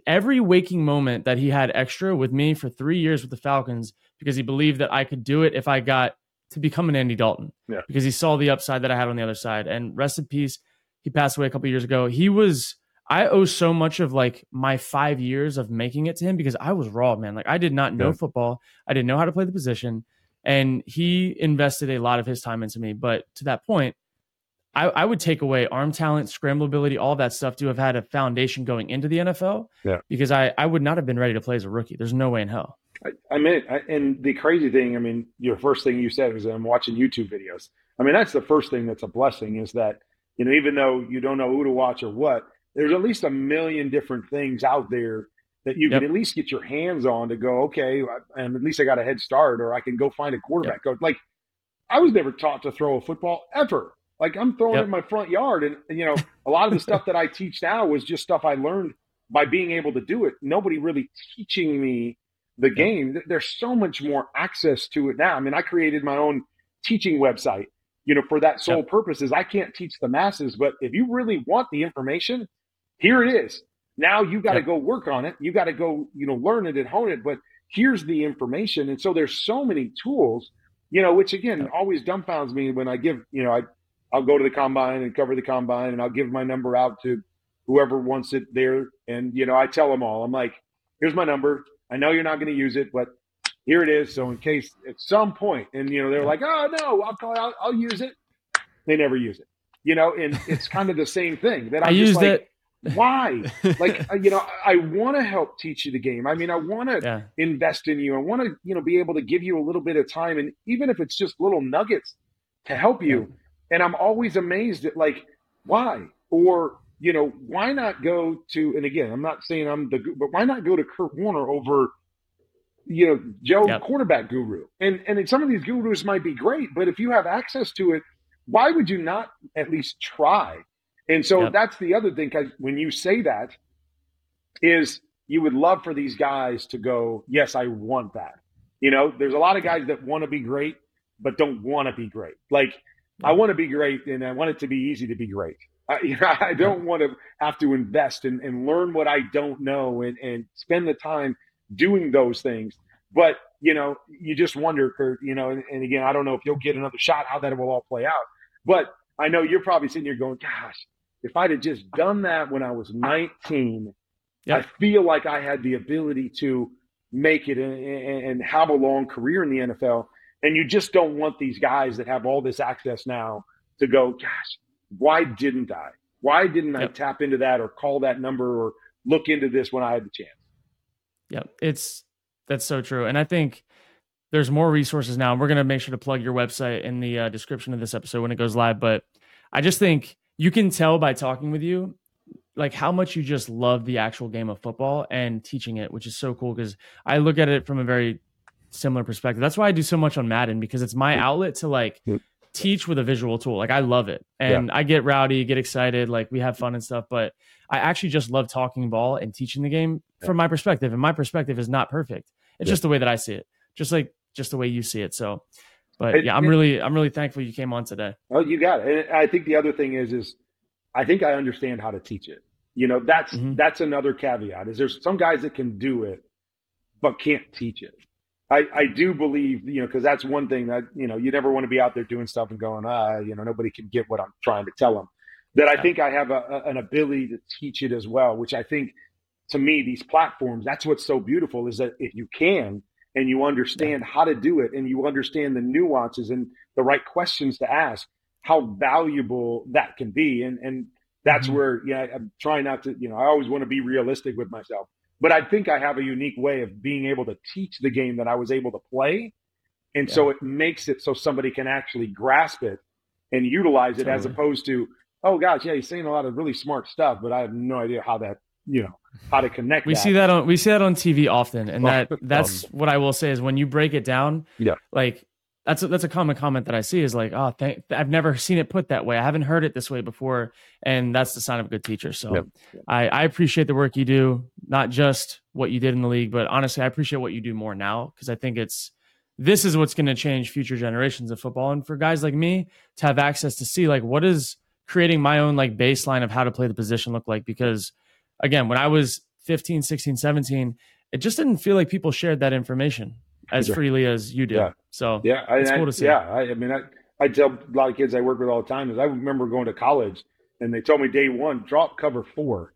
every waking moment that he had extra with me for three years with the Falcons because he believed that I could do it if I got to become an Andy Dalton. Yeah. Because he saw the upside that I had on the other side. And rest in peace, he passed away a couple years ago. He was I owe so much of like my five years of making it to him because I was raw, man. Like I did not know Yeah. football. I didn't know how to play the position. And he invested a lot of his time into me. But to that point, I, I would take away arm talent, scramble ability, all that stuff to have had a foundation going into the NFL. Yeah. Because I, I would not have been ready to play as a rookie. There's no way in hell. I, I mean, I, and the crazy thing, I mean, your first thing you said was I'm watching YouTube videos. I mean, that's the first thing that's a blessing is that, you know, even though you don't know who to watch or what, there's at least a million different things out there that you Yep. can at least get your hands on to go, okay, and at least I got a head start or I can go find a quarterback coach. Like, I was never taught to throw a football ever. Like, I'm throwing Yep. it in my front yard. And, you know, a lot of the stuff that I teach now was just stuff I learned by being able to do it. Nobody really teaching me the game. There's so much more access to it now. I mean, I created my own teaching website, you know, for that sole Yep. purpose is I can't teach the masses, but if you really want the information, here it is. Now you got to go work on it. You got to go, you know, learn it and hone it, but here's the information. And so there's so many tools, you know, which again always dumbfounds me when I give, you know, I I'll go to the combine and cover the combine and I'll give my number out to whoever wants it there. And, you know, I tell them all, I'm like, here's my number. I know you're not going to use it, but here it is. So in case at some point, and, you know, they're like, oh, no, I'll, call, I'll, I'll use it. They never use it, you know, and it's kind of the same thing that I I'm just used like, it. Why? [LAUGHS] Like, uh, you know, I want to help teach you the game. I mean, I want to Yeah. invest in you. I want to, you know, be able to give you a little bit of time, and even if it's just little nuggets to help you. And I'm always amazed at like, why? Or you know, why not go to? And again, I'm not saying I'm the, but why not go to Kurt Warner over, you know, Joe Yep. quarterback guru? And and some of these gurus might be great, but if you have access to it, why would you not at least try? And so Yep. that's the other thing. Because when you say that, is you would love for these guys to go, yes, I want that. You know, there's a lot of guys that want to be great, but don't want to be great. Like, I want to be great and I want it to be easy to be great. I, you know, [LAUGHS] I don't want to have to invest and, and learn what I don't know and, and spend the time doing those things. But, you know, you just wonder, Kurt, you know, and, and again, I don't know if you'll get another shot, how that will all play out. But I know you're probably sitting here going, gosh, if I'd have just done that when I was 19, Yep. I feel like I had the ability to make it and, and have a long career in the NFL. And you just don't want these guys that have all this access now to go, gosh, why didn't I? Why didn't I tap into that or call that number or look into this when I had the chance? Yep. It's that's so true. And I think there's more resources now. And we're going to make sure to plug your website in the uh, description of this episode when it goes live. But I just think you can tell by talking with you, like how much you just love the actual game of football and teaching it, which is so cool because I look at it from a very similar perspective. That's why I do so much on Madden because it's my mm. outlet to like mm. teach with a visual tool. Like I love it. And I get rowdy, get excited, like we have fun and stuff. But I actually just love talking ball and teaching the game Yeah. from my perspective. And my perspective is not perfect. It's Yeah. just the way that I see it. Just like just the way you see it. So but It- yeah, I'm it- really I'm really thankful you came on today. Oh, you got it. And I think the other thing is, is I think I understand how to teach it. You know, that's Mhm. that's another caveat. Is there's some guys that can do it, but can't teach it. I, I do believe, you know, because that's one thing that you know you never want to be out there doing stuff and going, ah, you know, nobody can get what I'm trying to tell them. That I think I have a, a- an ability to teach it as well, which I think to me these platforms that's what's so beautiful is that if you can and you understand how to do it and you understand the nuances and the right questions to ask how valuable that can be. And and that's Mhm. where yeah i'm trying not to you know i always want to be realistic with myself but i think i have a unique way of being able to teach the game that i was able to play. And so it makes it so somebody can actually grasp it and utilize it as opposed to oh gosh yeah he's saying a lot of really smart stuff but i have no idea how that you know how to connect We that. see that on we see that on TV often, and that [LAUGHS] Um, that's what I will say is when you break it down, Yeah. like that's a, that's a common comment that I see is like, oh, thank, I've never seen it put that way. I haven't heard it this way before, and that's the sign of a good teacher. So yep. I, I appreciate the work you do, not just what you did in the league, but honestly, I appreciate what you do more now because I think it's this is what's going to change future generations of football, and for guys like me to have access to see like what is creating my own like baseline of how to play the position look like because again when i was 15 16 17 it just didn't feel like people shared that information as freely as you do. Yeah. So yeah, it's I, cool to see. Yeah, I, I mean, I, I tell a lot of kids I work with all the time is I remember going to college and they told me day one drop cover four,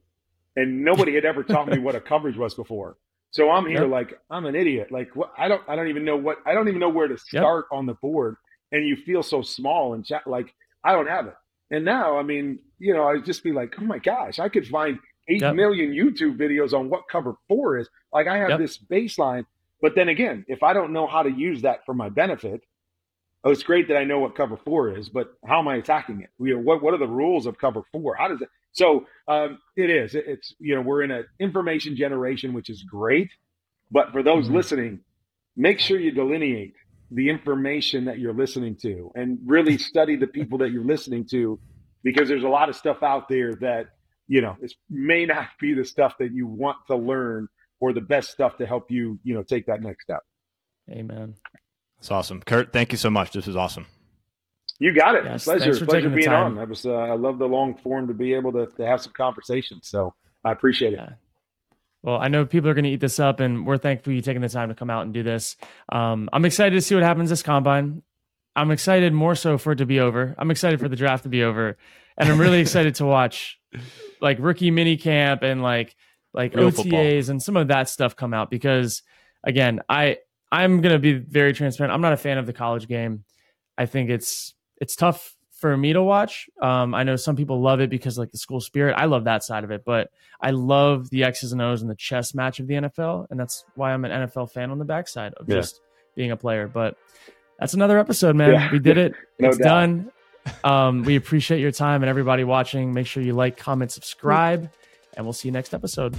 and nobody had ever taught me what a coverage was before. So I'm here yep. like I'm an idiot. Like what I don't I don't even know what I don't even know where to start yep. on the board, and you feel so small and chat like I don't have it. And now I mean, you know, I just be like, oh my gosh, I could find eight yep. million YouTube videos on what cover four is. Like I have this baseline but then again, if I don't know how to use that for my benefit, oh, it's great that I know what cover four is, but how am I attacking it? You know, what what are the rules of cover four? How does it? So um, it is. It's you know we're in an information generation, which is great, but for those mm-hmm. listening, make sure you delineate the information that you're listening to and really study the people that you're listening to, because there's a lot of stuff out there that you know it may not be the stuff that you want to learn or the best stuff to help you, you know, take that next step. Amen. That's awesome. Kurt, thank you so much. This was awesome. You got it. Yes, pleasure. Pleasure being on. I was uh, I love the long form to be able to, to have some conversations. So I appreciate it. Yeah. Well, I know people are going to eat this up, and we're thankful you taking the time to come out and do this. Um, I'm excited to see what happens this combine. I'm excited more so for it to be over. I'm excited for the draft to be over, and I'm really [LAUGHS] excited to watch like rookie mini camp and like like Real OTAs football. and some of that stuff come out because again, I I'm gonna be very transparent. I'm not a fan of the college game. I think it's it's tough for me to watch. Um, I know some people love it because like the school spirit. I love that side of it, but I love the X's and O's and the chess match of the NFL, and that's why I'm an NFL fan on the backside of yeah. just being a player. But that's another episode, man. Yeah. We did it. [LAUGHS] no it's doubt. done. Um, we appreciate your time and everybody watching. Make sure you like, comment, subscribe and we'll see you next episode.